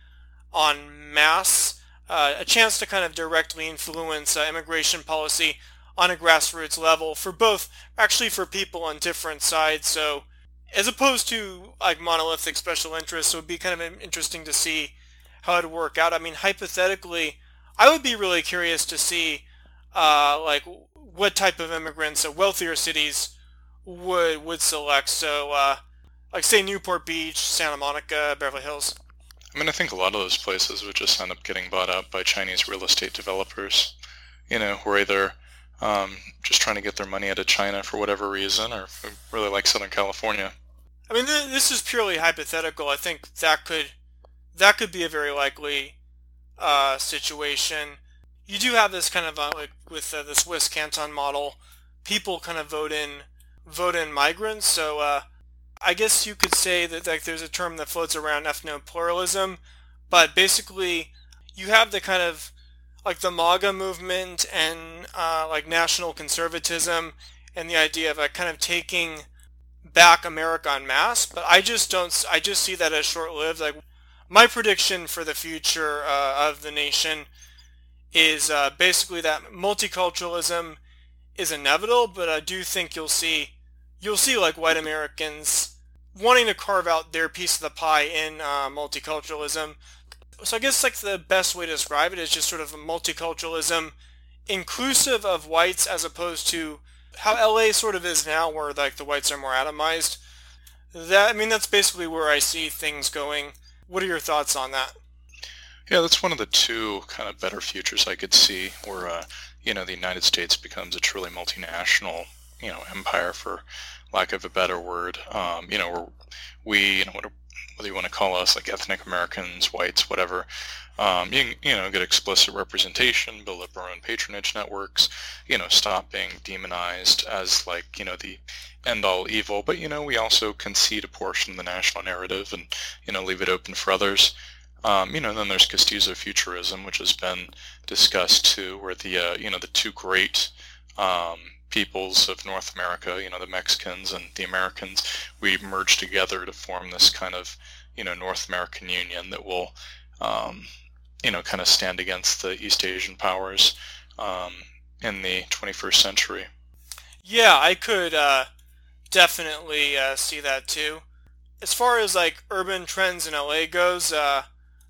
on mass, uh, a chance to kind of directly influence uh, immigration policy on a grassroots level for both, actually for people on different sides. So as opposed to like monolithic special interests, it would be kind of interesting to see how it would work out. I mean, hypothetically, I would be really curious to see uh, like what type of immigrants uh, wealthier cities would would select. So, uh, like say Newport Beach, Santa Monica, Beverly Hills. I mean, I think a lot of those places would just end up getting bought up by Chinese real estate developers. You know, who are either um, just trying to get their money out of China for whatever reason, or really like Southern California. I mean, th- this is purely hypothetical. I think that could that could be a very likely uh, situation you do have this kind of uh, like with uh, the Swiss canton model, people kind of vote in vote in migrants. So uh, I guess you could say that like there's a term that floats around ethno-pluralism, but basically you have the kind of like the MAGA movement and uh, like national conservatism and the idea of like kind of taking back America en masse. But I just don't. I just see that as short-lived. Like my prediction for the future uh, of the nation is uh, basically that multiculturalism is inevitable, but I do think you'll see you'll see like white Americans wanting to carve out their piece of the pie in uh, multiculturalism. So I guess like the best way to describe it is just sort of multiculturalism inclusive of whites as opposed to how LA sort of is now where like the whites are more atomized. That I mean that's basically where I see things going. What are your thoughts on that? Yeah, that's one of the two kind of better futures I could see where, uh, you know, the United States becomes a truly multinational, you know, empire for lack of a better word. Um, you know, we, you know, whether you want to call us like ethnic Americans, whites, whatever. Um, you, you know, get explicit representation, build up our own patronage networks, you know, stop being demonized as like, you know, the end all evil. But, you know, we also concede a portion of the national narrative and, you know, leave it open for others. Um, you know, then there's Castizo futurism, which has been discussed too, where the, uh, you know, the two great um, peoples of North America, you know, the Mexicans and the Americans, we merge together to form this kind of, you know, North American Union that will, um, you know, kind of stand against the East Asian powers um, in the 21st century. Yeah, I could uh, definitely uh, see that too. As far as like urban trends in LA goes, uh,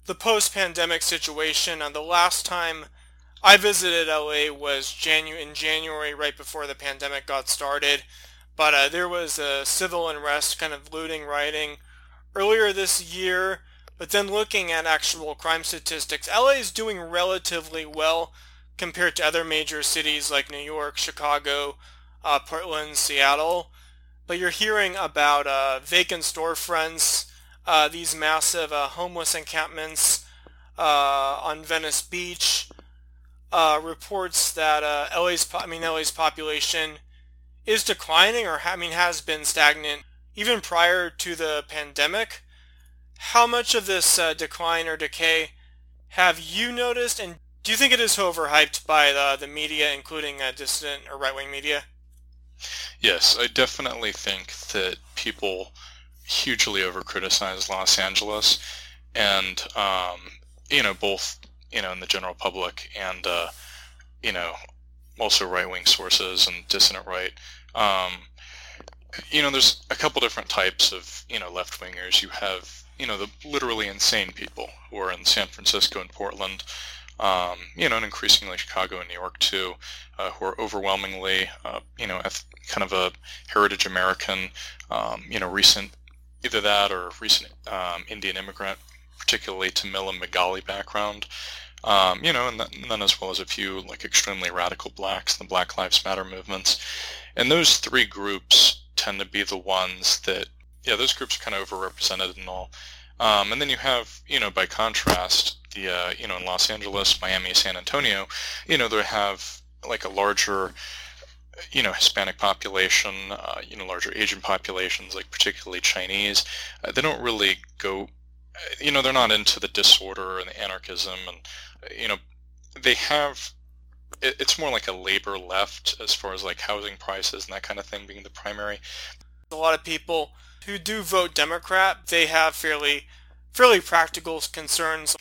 the post-pandemic situation, uh, the last time I visited LA was Janu- in January, right before the pandemic got started. But uh, there was a civil unrest, kind of looting, rioting earlier this year. But then looking at actual crime statistics, LA is doing relatively well compared to other major cities like New York, Chicago, uh, Portland, Seattle. But you're hearing about uh, vacant storefronts, uh, these massive uh, homeless encampments uh, on Venice Beach, uh, reports that uh, LA's I mean LA's population is declining or I mean has been stagnant even prior to the pandemic. How much of this uh, decline or decay have you noticed, and do you think it is overhyped by the, the media, including uh, dissident or right-wing media? Yes, I definitely think that people hugely over-criticize Los Angeles, and um, you know both you know, in the general public and, uh, you know, also right-wing sources and dissident right. Um, you know, there's a couple different types of, you know, left-wingers. You have, you know, the literally insane people who are in San Francisco and Portland, um, you know, and increasingly Chicago and New York too, uh, who are overwhelmingly, uh, you know, kind of a heritage American, um, you know, recent, either that or recent um, Indian immigrant particularly Tamil and Bengali background. Um, you know, and, and, then as well as a few like extremely radical blacks, the Black Lives Matter movements. And those three groups tend to be the ones that, yeah, those groups are kind of overrepresented and all. Um, and then you have, you know, by contrast, the, uh, you know, in Los Angeles, Miami, San Antonio, you know, they have like a larger, you know, Hispanic population, uh, you know, larger Asian populations, like particularly Chinese. Uh, they don't really go you know, they're not into the disorder and the anarchism, and you know, they have. It, it's more like a labor left as far as like housing prices and that kind of thing being the primary. A lot of people who do vote Democrat, they have fairly, fairly practical concerns.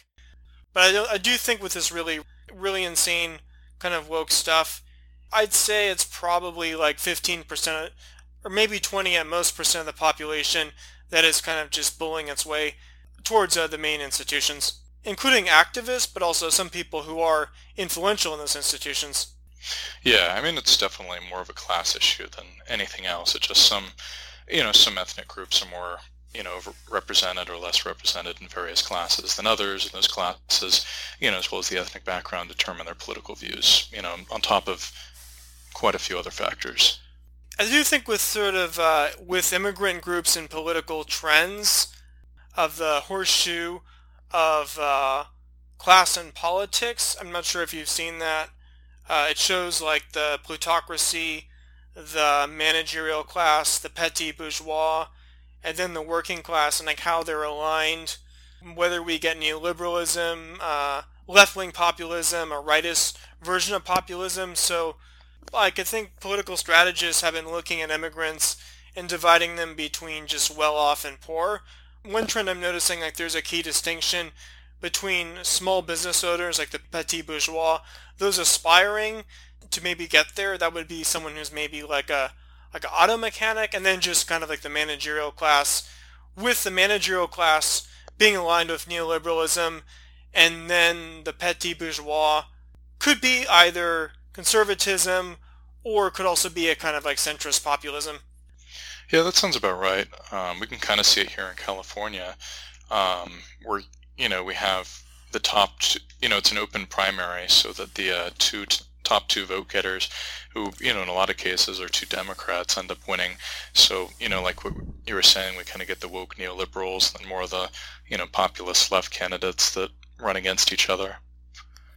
But I do, I do think with this really, really insane kind of woke stuff, I'd say it's probably like 15% or maybe 20 at most percent of the population that is kind of just bullying its way towards uh, the main institutions, including activists, but also some people who are influential in those institutions. Yeah, I mean, it's definitely more of a class issue than anything else. It's just some, you know, some ethnic groups are more, you know, represented or less represented in various classes than others, and those classes, you know, as well as the ethnic background, determine their political views, you know, on top of quite a few other factors. I do think with sort of, uh, with immigrant groups and political trends, of the horseshoe of uh, class and politics. I'm not sure if you've seen that. Uh, it shows like the plutocracy, the managerial class, the petit bourgeois, and then the working class, and like how they're aligned. Whether we get neoliberalism, uh, left-wing populism, a rightist version of populism. So, like I think political strategists have been looking at immigrants and dividing them between just well-off and poor one trend I'm noticing, like there's a key distinction between small business owners, like the petit bourgeois, those aspiring to maybe get there. That would be someone who's maybe like a like an auto mechanic, and then just kind of like the managerial class, with the managerial class being aligned with neoliberalism, and then the petit bourgeois could be either conservatism or could also be a kind of like centrist populism. Yeah, that sounds about right. Um, we can kind of see it here in California, um, where you know we have the top. Two, you know, it's an open primary, so that the uh, two t- top two vote getters, who you know in a lot of cases are two Democrats, end up winning. So you know, like what you were saying, we kind of get the woke neoliberals and more of the you know populist left candidates that run against each other.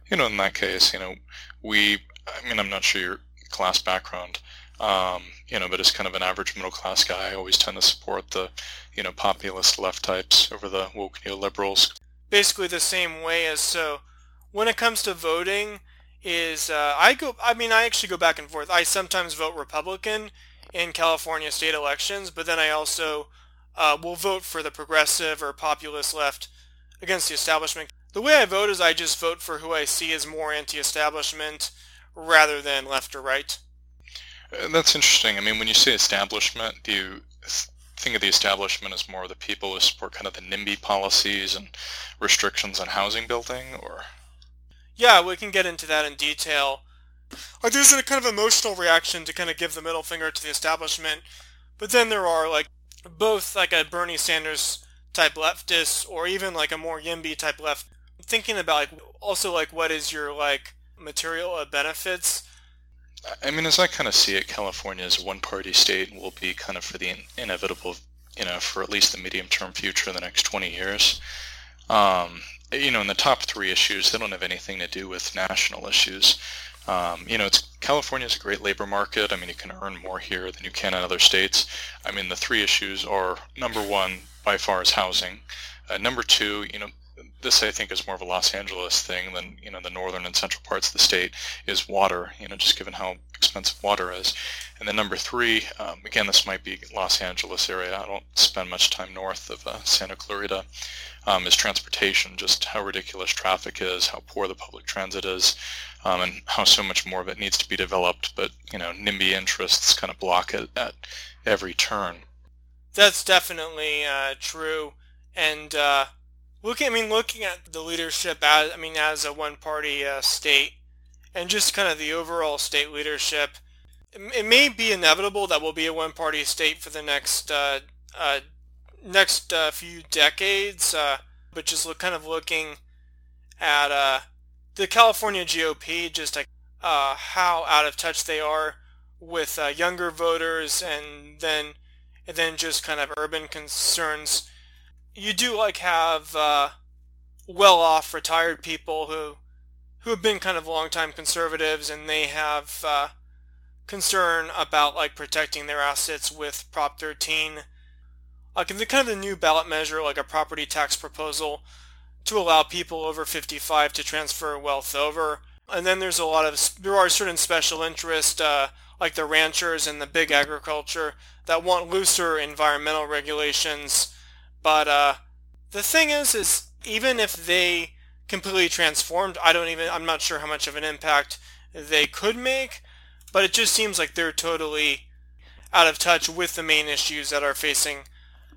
You know, in that case, you know, we. I mean, I'm not sure your class background. Um, you know, but as kind of an average middle class guy, I always tend to support the, you know, populist left types over the woke neoliberals. Basically the same way as so when it comes to voting is uh, I go I mean I actually go back and forth. I sometimes vote Republican in California state elections, but then I also uh, will vote for the progressive or populist left against the establishment. The way I vote is I just vote for who I see as more anti-establishment rather than left or right. Uh, that's interesting. I mean, when you say establishment, do you think of the establishment as more of the people who support kind of the NIMBY policies and restrictions on housing building, or? Yeah, we can get into that in detail. Like, there's a kind of emotional reaction to kind of give the middle finger to the establishment, but then there are like both like a Bernie Sanders type leftist or even like a more YIMBY type left thinking about like also like what is your like material benefits I mean, as I kind of see it, California is a one-party state and will be kind of for the inevitable, you know, for at least the medium-term future in the next 20 years. Um, you know, in the top three issues, they don't have anything to do with national issues. Um, you know, it's California is a great labor market. I mean, you can earn more here than you can in other states. I mean, the three issues are number one by far is housing. Uh, number two, you know, this I think is more of a Los Angeles thing than you know the northern and central parts of the state is water. You know, just given how expensive water is. And then number three, um, again, this might be Los Angeles area. I don't spend much time north of uh, Santa Clarita. Um, is transportation, just how ridiculous traffic is, how poor the public transit is, um, and how so much more of it needs to be developed. But you know, NIMBY interests kind of block it at every turn. That's definitely uh, true, and uh, looking, I mean, looking at the leadership as, I mean, as a one-party uh, state, and just kind of the overall state leadership, it, it, may be inevitable that we'll be a one-party state for the next uh, uh, next uh, few decades. Uh, but just look, kind of looking at uh, the California GOP, just like how out of touch they are with younger voters, and then and then just kind of urban concerns you do like have uh, well-off retired people who who have been kind of long-time conservatives and they have uh, concern about like protecting their assets with Prop 13. Like the kind of the new ballot measure, like a property tax proposal to allow people over 55 to transfer wealth over. And then there's a lot of there are certain special interest, uh, like the ranchers and the big agriculture, that want looser environmental regulations but uh, the thing is, is even if they completely transformed, I don't even, I'm not sure how much of an impact they could make, but it just seems like they're totally out of touch with the main issues that are facing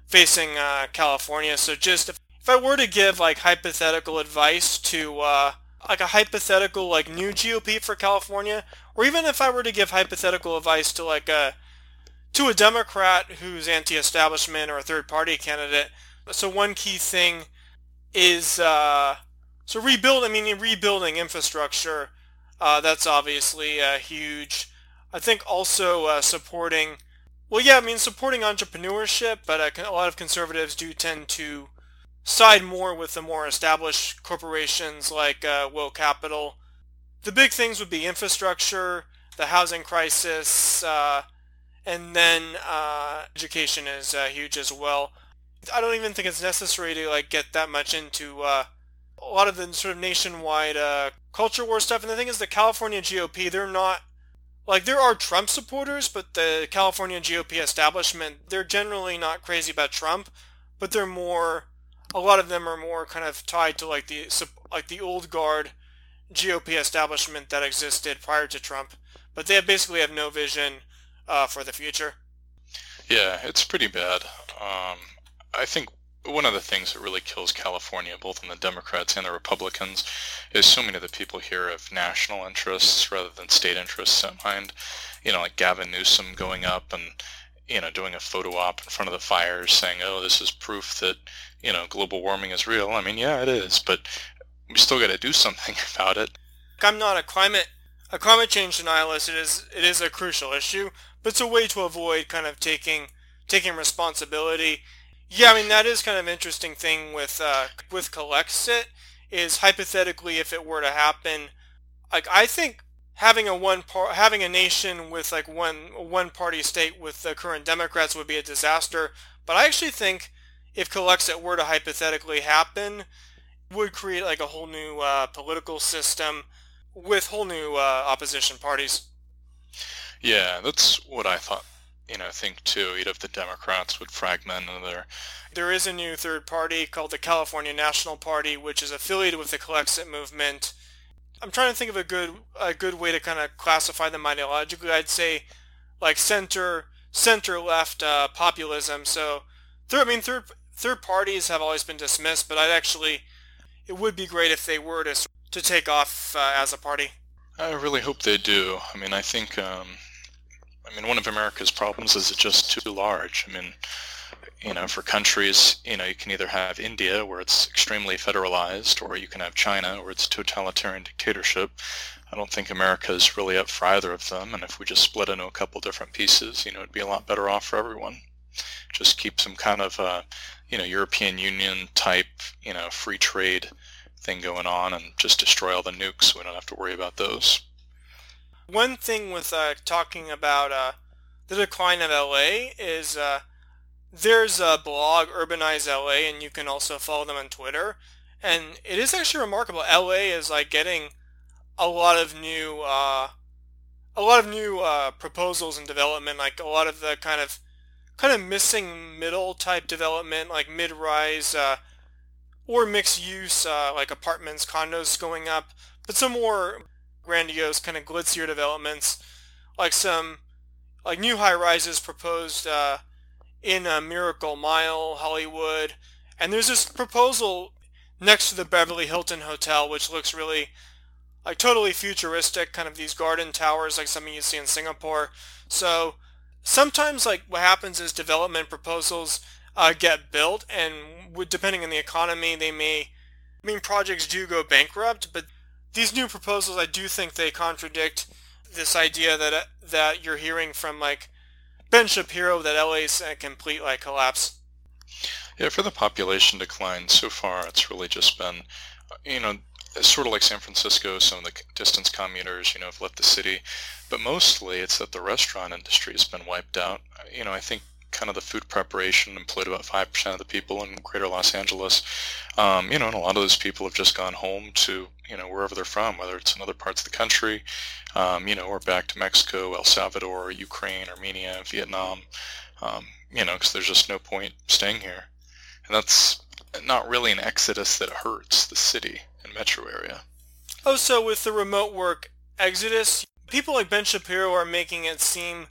facing uh, California. So just if, if I were to give like hypothetical advice to uh, like a hypothetical like new GOP for California, or even if I were to give hypothetical advice to like a to a Democrat who's anti-establishment or a third-party candidate. So one key thing is uh, so rebuild. I mean, rebuilding infrastructure. Uh, that's obviously uh, huge. I think also uh, supporting. Well, yeah, I mean supporting entrepreneurship, but uh, a lot of conservatives do tend to side more with the more established corporations like uh, Will Capital. The big things would be infrastructure, the housing crisis, uh, and then uh, education is uh, huge as well. I don't even think it's necessary to like get that much into uh, a lot of the sort of nationwide uh, culture war stuff. And the thing is, the California GOP, they're not like there are Trump supporters, but the California GOP establishment, they're generally not crazy about Trump, but they're more. A lot of them are more kind of tied to like the like the old guard GOP establishment that existed prior to Trump, but they basically have no vision uh, for the future. Yeah, it's pretty bad. Um, I think one of the things that really kills California, both in the Democrats and the Republicans, is so many of the people here have national interests rather than state interests at mind. You know, like Gavin Newsom going up and you know doing a photo op in front of the fires, saying, "Oh, this is proof that you know global warming is real." I mean, yeah, it is, but we still got to do something about it. I'm not a climate a climate change denialist, it is it is a crucial issue, but it's a way to avoid kind of taking taking responsibility. Yeah, I mean that is kind of interesting thing with uh, with Calexit is hypothetically if it were to happen, like I think having a one part having a nation with like one one party state with the current Democrats would be a disaster. But I actually think if Calexit were to hypothetically happen, would create like a whole new uh, political system with whole new uh, opposition parties. Yeah, that's what I thought. You know, think too. You'd have the Democrats would fragment their. There is a new third party called the California National Party, which is affiliated with the Calexit movement. I'm trying to think of a good a good way to kind of classify them ideologically. I'd say like center center left uh, populism. So, third, I mean third third parties have always been dismissed, but I'd actually it would be great if they were to to take off uh, as a party. I really hope they do. I mean, I think, um, I mean, one of America's problems is it's just too large. I mean, you know, for countries, you know, you can either have India where it's extremely federalized, or you can have China where it's totalitarian dictatorship. I don't think America is really up for either of them, and if we just split into a couple different pieces, you know, it'd be a lot better off for everyone. Just keep some kind of, uh, you know, European Union type, you know, free trade thing going on and just destroy all the nukes so we don't have to worry about those. One thing with uh, talking about uh, the decline of LA is uh, there's a blog, Urbanize LA, and you can also follow them on Twitter. And it is actually remarkable. LA is like getting a lot of new, uh, a lot of new uh, proposals and development. Like a lot of the kind of, kind of missing middle type development, like mid-rise uh, or mixed use like apartments, condos going up, but some more grandiose kind of glitzier developments, like some like new high rises proposed uh, in a Miracle Mile, Hollywood, and there's this proposal next to the Beverly Hilton Hotel, which looks really like totally futuristic, kind of these garden towers like something you see in Singapore. So sometimes like what happens is development proposals uh, get built, and depending on the economy, they may. I mean, projects do go bankrupt, but these new proposals, I do think they contradict this idea that uh, that you're hearing from like Ben Shapiro that LA's a complete like collapse. Yeah, for the population decline so far, it's really just been, you know, sort of like San Francisco. Some of the distance commuters, you know, have left the city, but mostly it's that the restaurant industry has been wiped out. You know, I think kind of the food preparation employed about 5% of the people in greater Los Angeles. Um, you know, and a lot of those people have just gone home to, you know, wherever they're from, whether it's in other parts of the country, um, you know, or back to Mexico, El Salvador, Ukraine, Armenia, Vietnam, um, you know, because there's just no point staying here. And that's not really an exodus that hurts the city and metro area. Oh, so with the remote work exodus, people like Ben Shapiro are making it seem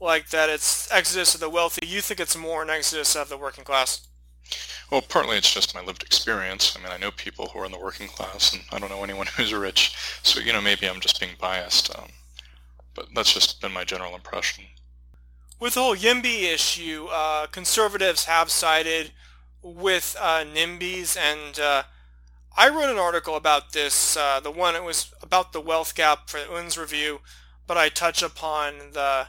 like that it's exodus of the wealthy. You think it's more an exodus of the working class? Well, partly it's just my lived experience. I mean, I know people who are in the working class, and I don't know anyone who's rich. So, you know, maybe I'm just being biased. Um, but that's just been my general impression. With the whole YIMBY issue, uh, conservatives have sided with uh, NIMBYs, and uh, I wrote an article about this. Uh, the one it was about the wealth gap for the Unz review, but I touch upon the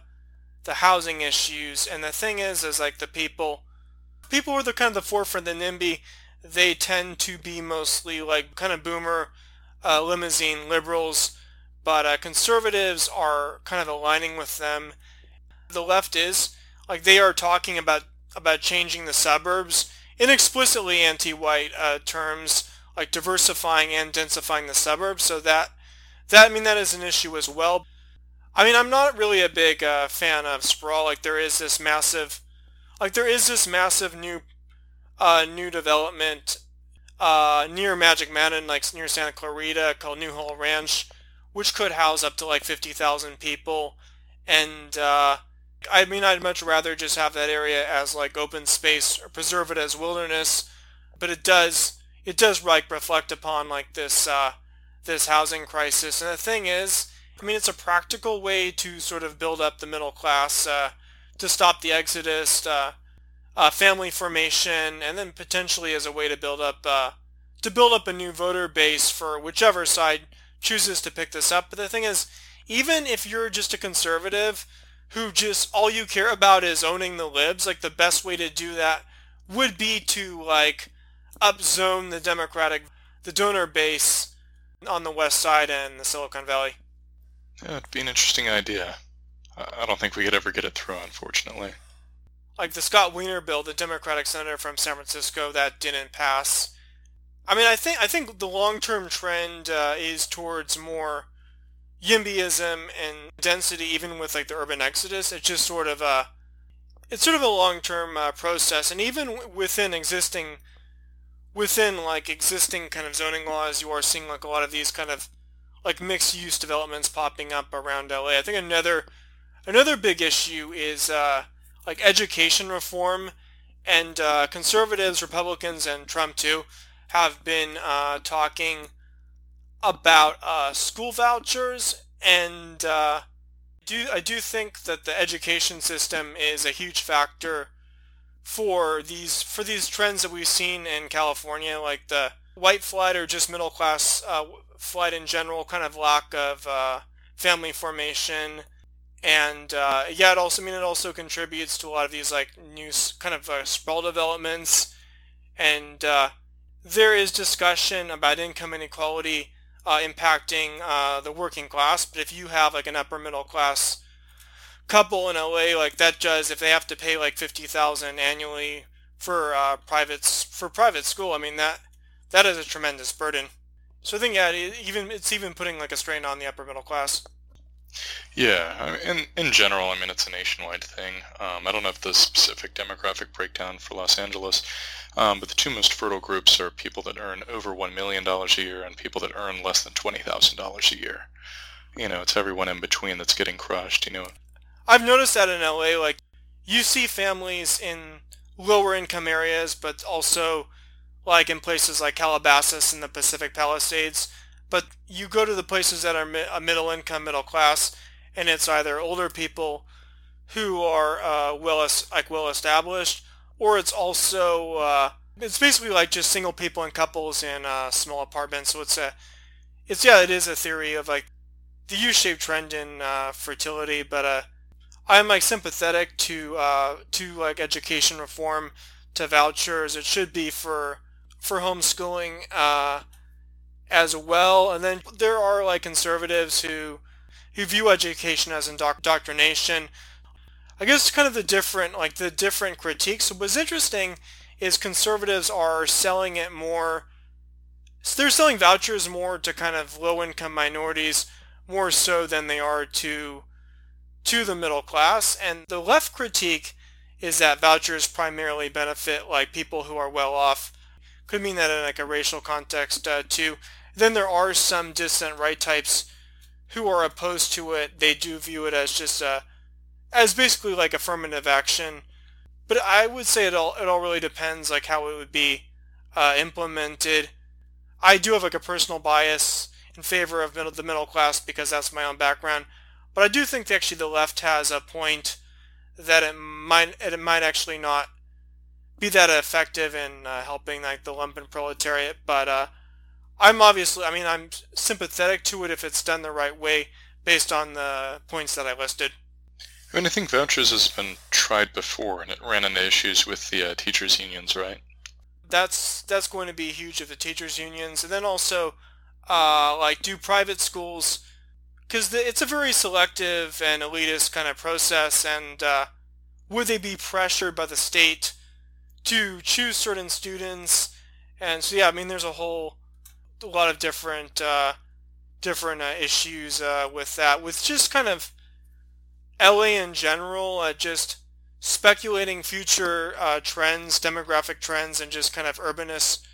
the housing issues. And the thing is, is like the people, people who are the kind of the forefront the NIMBY, they tend to be mostly like kind of boomer, uh, limousine liberals, but uh, conservatives are kind of aligning with them. The left is like they are talking about about changing the suburbs in explicitly anti-white uh, terms, like diversifying and densifying the suburbs. So that that I mean that is an issue as well. I mean, I'm not really a big uh, fan of sprawl. Like there is this massive, like there is this massive new, uh, new development uh, near Magic Mountain, like near Santa Clarita, called Newhall Ranch, which could house up to like 50,000 people. And uh, I mean, I'd much rather just have that area as like open space or preserve it as wilderness. But it does, it does like reflect upon like this, uh, this housing crisis. And the thing is I mean, it's a practical way to sort of build up the middle class, uh, to stop the exodus, uh, uh, family formation, and then potentially as a way to build up uh, to build up a new voter base for whichever side chooses to pick this up. But the thing is, even if you're just a conservative who just all you care about is owning the libs, like the best way to do that would be to like upzone the Democratic, the donor base on the west side and the Silicon Valley. Yeah, it'd be an interesting idea. I don't think we could ever get it through, unfortunately. Like the Scott Wiener bill, the Democratic senator from San Francisco, that didn't pass. I mean, I think I think the long-term trend uh, is towards more YIMBYism and density, even with like the urban exodus. It's just sort of a, it's sort of a long-term uh, process, and even w- within existing, within like existing kind of zoning laws, you are seeing like a lot of these kind of like mixed-use developments popping up around LA. I think another another big issue is uh, like education reform, and uh, conservatives, Republicans, and Trump too have been uh, talking about uh, school vouchers, and uh, do I do think that the education system is a huge factor for these for these trends that we've seen in California, like the white flight or just middle class flight in general, kind of lack of uh, family formation, and uh, yeah, it also I mean it also contributes to a lot of these like new kind of uh, sprawl developments, and uh, there is discussion about income inequality uh, impacting uh, the working class. But if you have like an upper middle class couple in LA, like that does, if they have to pay like fifty thousand annually for uh, private for private school, I mean that that is a tremendous burden. So I think yeah, it, even it's even putting like a strain on the upper middle class. Yeah, I mean, in in general, I mean it's a nationwide thing. Um, I don't have the specific demographic breakdown for Los Angeles, um, but the two most fertile groups are people that earn over $1 million a year and people that earn less than $20,000 a year. You know, it's everyone in between that's getting crushed, you know. I've noticed that in LA, like, you see families in lower income areas, but also, like, in places like Calabasas in the Pacific Palisades. But you go to the places that are mi- a middle income, middle class, and it's either older people who are uh, well, like well established, or it's also uh, it's basically like just single people and couples in uh, small apartments. So it's a it's yeah, it is a theory of like the U-shaped trend in uh, fertility, but uh, I'm like sympathetic to uh, to like education reform, to vouchers. It should be for for homeschooling uh, as well. And then there are like conservatives who who view education as indoctrination. I guess kind of the different like the different critiques. What's interesting is conservatives are selling it more. They're selling vouchers more to kind of low income minorities more so than they are to to the middle class. And the left critique is that vouchers primarily benefit like people who are well off. Could mean that in like a racial context uh, too. Then there are some dissident right types who are opposed to it. They do view it as just a as basically like affirmative action. But I would say it all it all really depends like how it would be uh, implemented. I do have like a personal bias in favor of middle, the middle class because that's my own background. But I do think that actually the left has a point that it might it might actually not be that effective in uh, helping like the lumpen proletariat. But uh, I'm obviously I mean I'm sympathetic to it if it's done the right way based on the points that I listed. I mean, I think vouchers has been tried before, and it ran into issues with the uh, teachers' unions, right? That's that's going to be huge of the teachers' unions, and then also, uh, like, do private schools, because it's a very selective and elitist kind of process, and uh, would they be pressured by the state to choose certain students? And so, yeah, I mean, there's a whole a lot of different uh, different uh, issues uh, with that, with just kind of LA in general, uh, just speculating future uh, trends, demographic trends, and just kind of urbanist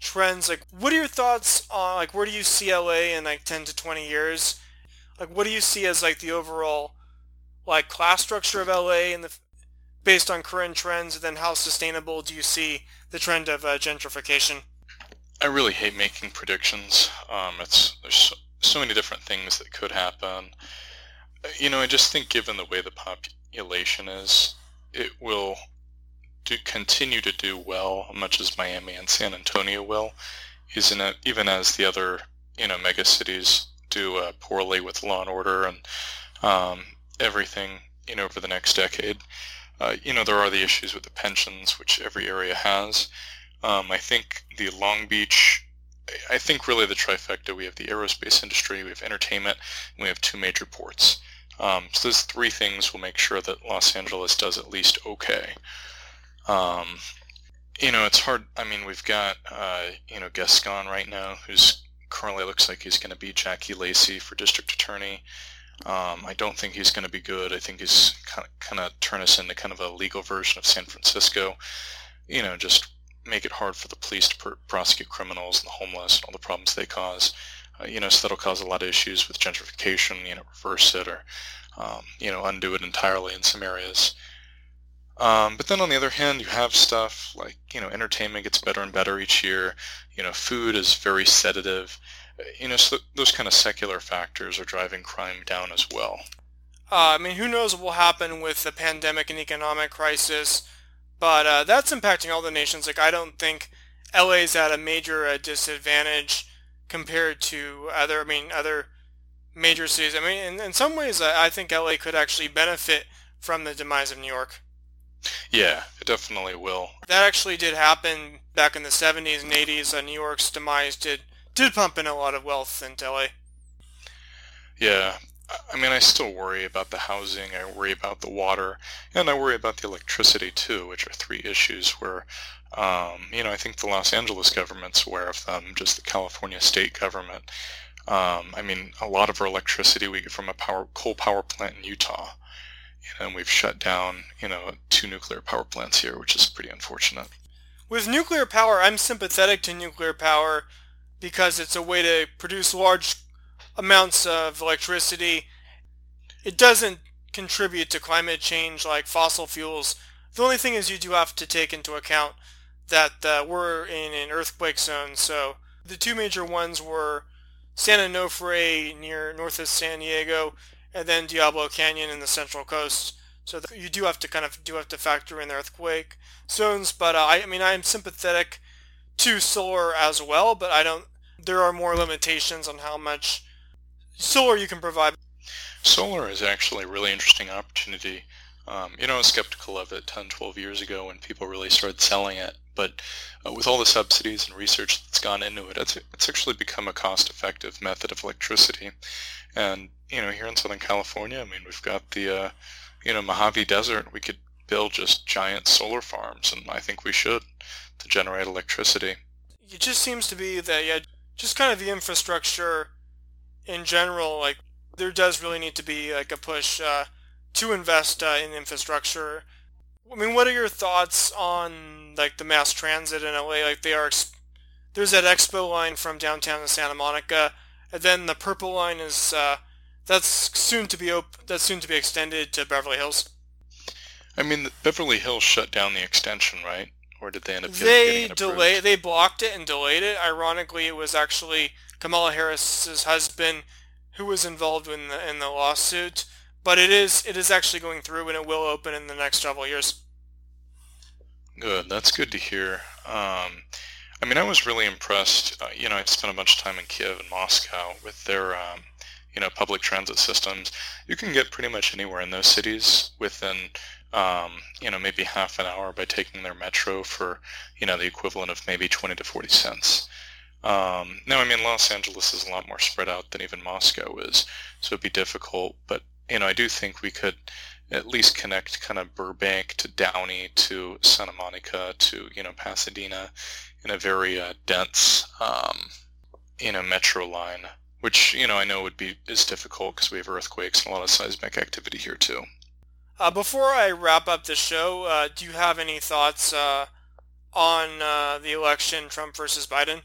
trends. Like, what are your thoughts on like where do you see LA in like 10 to 20 years? Like, what do you see as like the overall like class structure of LA and the based on current trends? Then how sustainable do you see the trend of uh, gentrification? I really hate making predictions. Um, it's there's so, so many different things that could happen. You know, I just think given the way the population is, it will do, continue to do well, much as Miami and San Antonio will, it? Even as the other, you know, mega cities do uh, poorly with law and order and um, everything, you know, over the next decade. Uh, you know, there are the issues with the pensions, which every area has. Um, I think the Long Beach, I think really the trifecta, we have the aerospace industry, we have entertainment, and we have two major ports. Um, so those three things will make sure that Los Angeles does at least okay. Um, you know, it's hard. I mean, we've got, uh, you know, Gascon right now, who's currently looks like he's going to be Jackie Lacey for district attorney. Um, I don't think he's going to be good. I think he's kind of, turn us into kind of a legal version of San Francisco. You know, just make it hard for the police to pr- prosecute criminals and the homeless and all the problems they cause. Uh, you know, so that'll cause a lot of issues with gentrification. You know, reverse it or um, you know undo it entirely in some areas. Um, but then on the other hand, you have stuff like you know entertainment gets better and better each year. You know, food is very sedative. Uh, you know, so those kind of secular factors are driving crime down as well. Uh, I mean, who knows what will happen with the pandemic and economic crisis, but uh, that's impacting all the nations. Like, I don't think LA is at a major uh, disadvantage compared to other, I mean, other major cities. I mean, in, in some ways, I, I think LA could actually benefit from the demise of New York. Yeah, it definitely will. That actually did happen back in the 70s and 80s. Uh, New York's demise did did pump in a lot of wealth into LA. Yeah, I mean, I still worry about the housing, I worry about the water, and I worry about the electricity too, which are three issues where, um, you know, I think the Los Angeles government's aware of them, just the California state government. Um, I mean, a lot of our electricity we get from a power coal power plant in Utah, and we've shut down, you know, two nuclear power plants here, which is pretty unfortunate. With nuclear power, I'm sympathetic to nuclear power because it's a way to produce large amounts of electricity. It doesn't contribute to climate change like fossil fuels. The only thing is you do have to take into account that uh, we're in an earthquake zone. So the two major ones were San Onofre near north of San Diego and then Diablo Canyon in the Central Coast. So you do have to kind of do have to factor in earthquake zones. But uh, I, I mean, I'm sympathetic to solar as well, but I don't. There are more limitations on how much solar you can provide. Solar is actually a really interesting opportunity. Um, you know, I was skeptical of it 10, 12 years ago when people really started selling it. But uh, with all the subsidies and research that's gone into it, it's, it's actually become a cost-effective method of electricity. And you know, here in Southern California, I mean, we've got the, uh, you know, Mojave Desert. We could build just giant solar farms, and I think we should to generate electricity. It just seems to be that, yeah, just kind of the infrastructure in general, like, there does really need to be, like, a push uh, to invest uh, in infrastructure. I mean, what are your thoughts on, like, the mass transit in LA? Like, they are, there's that expo line from downtown to Santa Monica, and then the purple line is, uh, that's soon to be op- that's soon to be extended to Beverly Hills. I mean, Beverly Hills shut down the extension, right? Or did they end up they delay they blocked it and delayed it. Ironically, it was actually Kamala Harris's husband who was involved in the in the lawsuit. But it is it is actually going through and it will open in the next several years. Good. That's good to hear. Um, I mean, I was really impressed. Uh, you know, I spent a bunch of time in Kiev and Moscow with their um, you know, public transit systems, you can get pretty much anywhere in those cities within, um, you know, maybe half an hour by taking their metro for, you know, the equivalent of maybe 20 to 40 cents. Um, now, I mean, Los Angeles is a lot more spread out than even Moscow is, so it'd be difficult. But, you know, I do think we could at least connect kind of Burbank to Downey to Santa Monica to, you know, Pasadena in a very uh, dense, um, you know, metro line which you know I know would be is difficult because we have earthquakes and a lot of seismic activity here too. Uh, before I wrap up the show, uh, do you have any thoughts uh, on uh, the election, Trump versus Biden?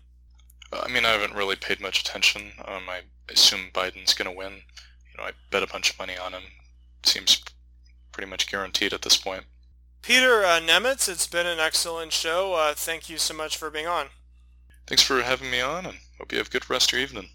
Uh, I mean, I haven't really paid much attention. Um, I assume Biden's going to win. You know, I bet a bunch of money on him. Seems pretty much guaranteed at this point. Peter uh, Nimitz, it's been an excellent show. thank you so much for being on. Thanks for having me on, and hope you have a good rest of your evening.